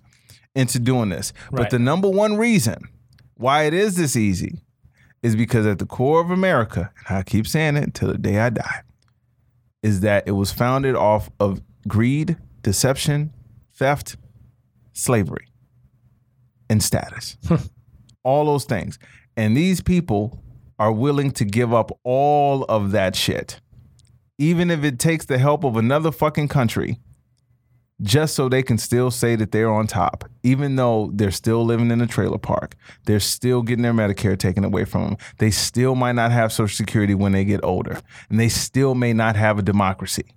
into doing this. But the number one reason why it is this easy is because at the core of America, and I keep saying it until the day I die, is that it was founded off of greed, deception, theft, slavery, and status. all those things. And these people are willing to give up all of that shit, even if it takes the help of another fucking country, just so they can still say that they're on top, even though they're still living in a trailer park. They're still getting their Medicare taken away from them. They still might not have Social Security when they get older, and they still may not have a democracy.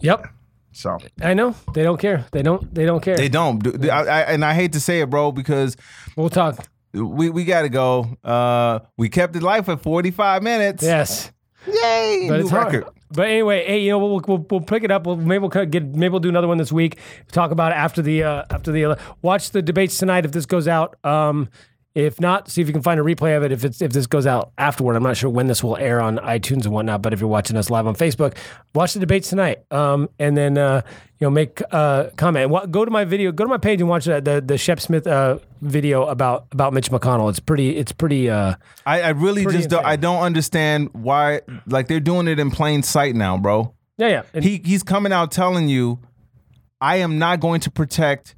Yep. So I know they don't care. They don't. They don't care. they don't. I, I, and I hate to say it, bro, because we'll talk. We, we got to go. Uh, we kept it live for 45 minutes. Yes, Yay! but new it's hard. But anyway, hey, you know, we'll, we'll, we'll pick it up. We'll maybe we'll get maybe we'll do another one this week. Talk about it after the uh, after the watch the debates tonight if this goes out. Um, if not, see if you can find a replay of it. If it's if this goes out afterward, I'm not sure when this will air on iTunes and whatnot. But if you're watching us live on Facebook, watch the debates tonight. Um, and then uh, you know make uh comment. Go to my video. Go to my page and watch the the, the Shep Smith uh video about about Mitch McConnell. It's pretty. It's pretty. Uh, I, I really Pretty just don't. I don't understand why like they're doing it in plain sight now, bro. yeah, yeah. And- He he's coming out telling you, I am not going to protect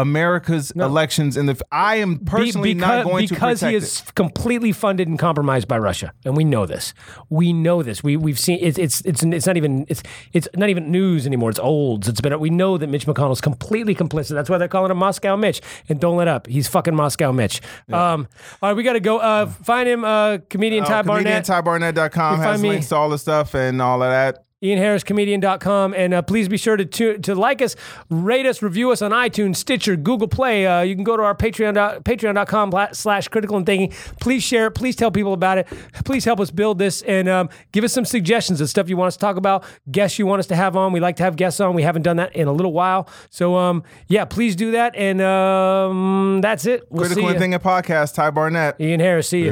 America's elections in the. I am Be- personally not going to because he it. is completely funded and compromised by Russia, and we know this. We know this. We we've seen it's it's it's it's not even it's it's not even news anymore. It's old. It's been we know that Mitch McConnell is completely complicit. That's why they're calling him Moscow Mitch. And don't let up. He's fucking Moscow Mitch. Um, all right, we got to go. Uh, find him, uh, comedian Ty Uh, Barnett. ComedianTyBarnett.com has me- links to all the stuff and all of that. IanHarrisComedian.com. And uh, please be sure to, to to like us, rate us, review us on iTunes, Stitcher, Google Play. Uh, you can go to our Patreon, dot- patreon.com slash critical and thinking. Please share it. Please tell people about it. Please help us build this and um, give us some suggestions of stuff you want us to talk about, guests you want us to have on. We like to have guests on. We haven't done that in a little while. So, um, yeah, please do that. And um, that's it. We'll Critical and. Thinking Podcast, Ty Barnett. Ian Harris, see you.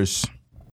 Peace.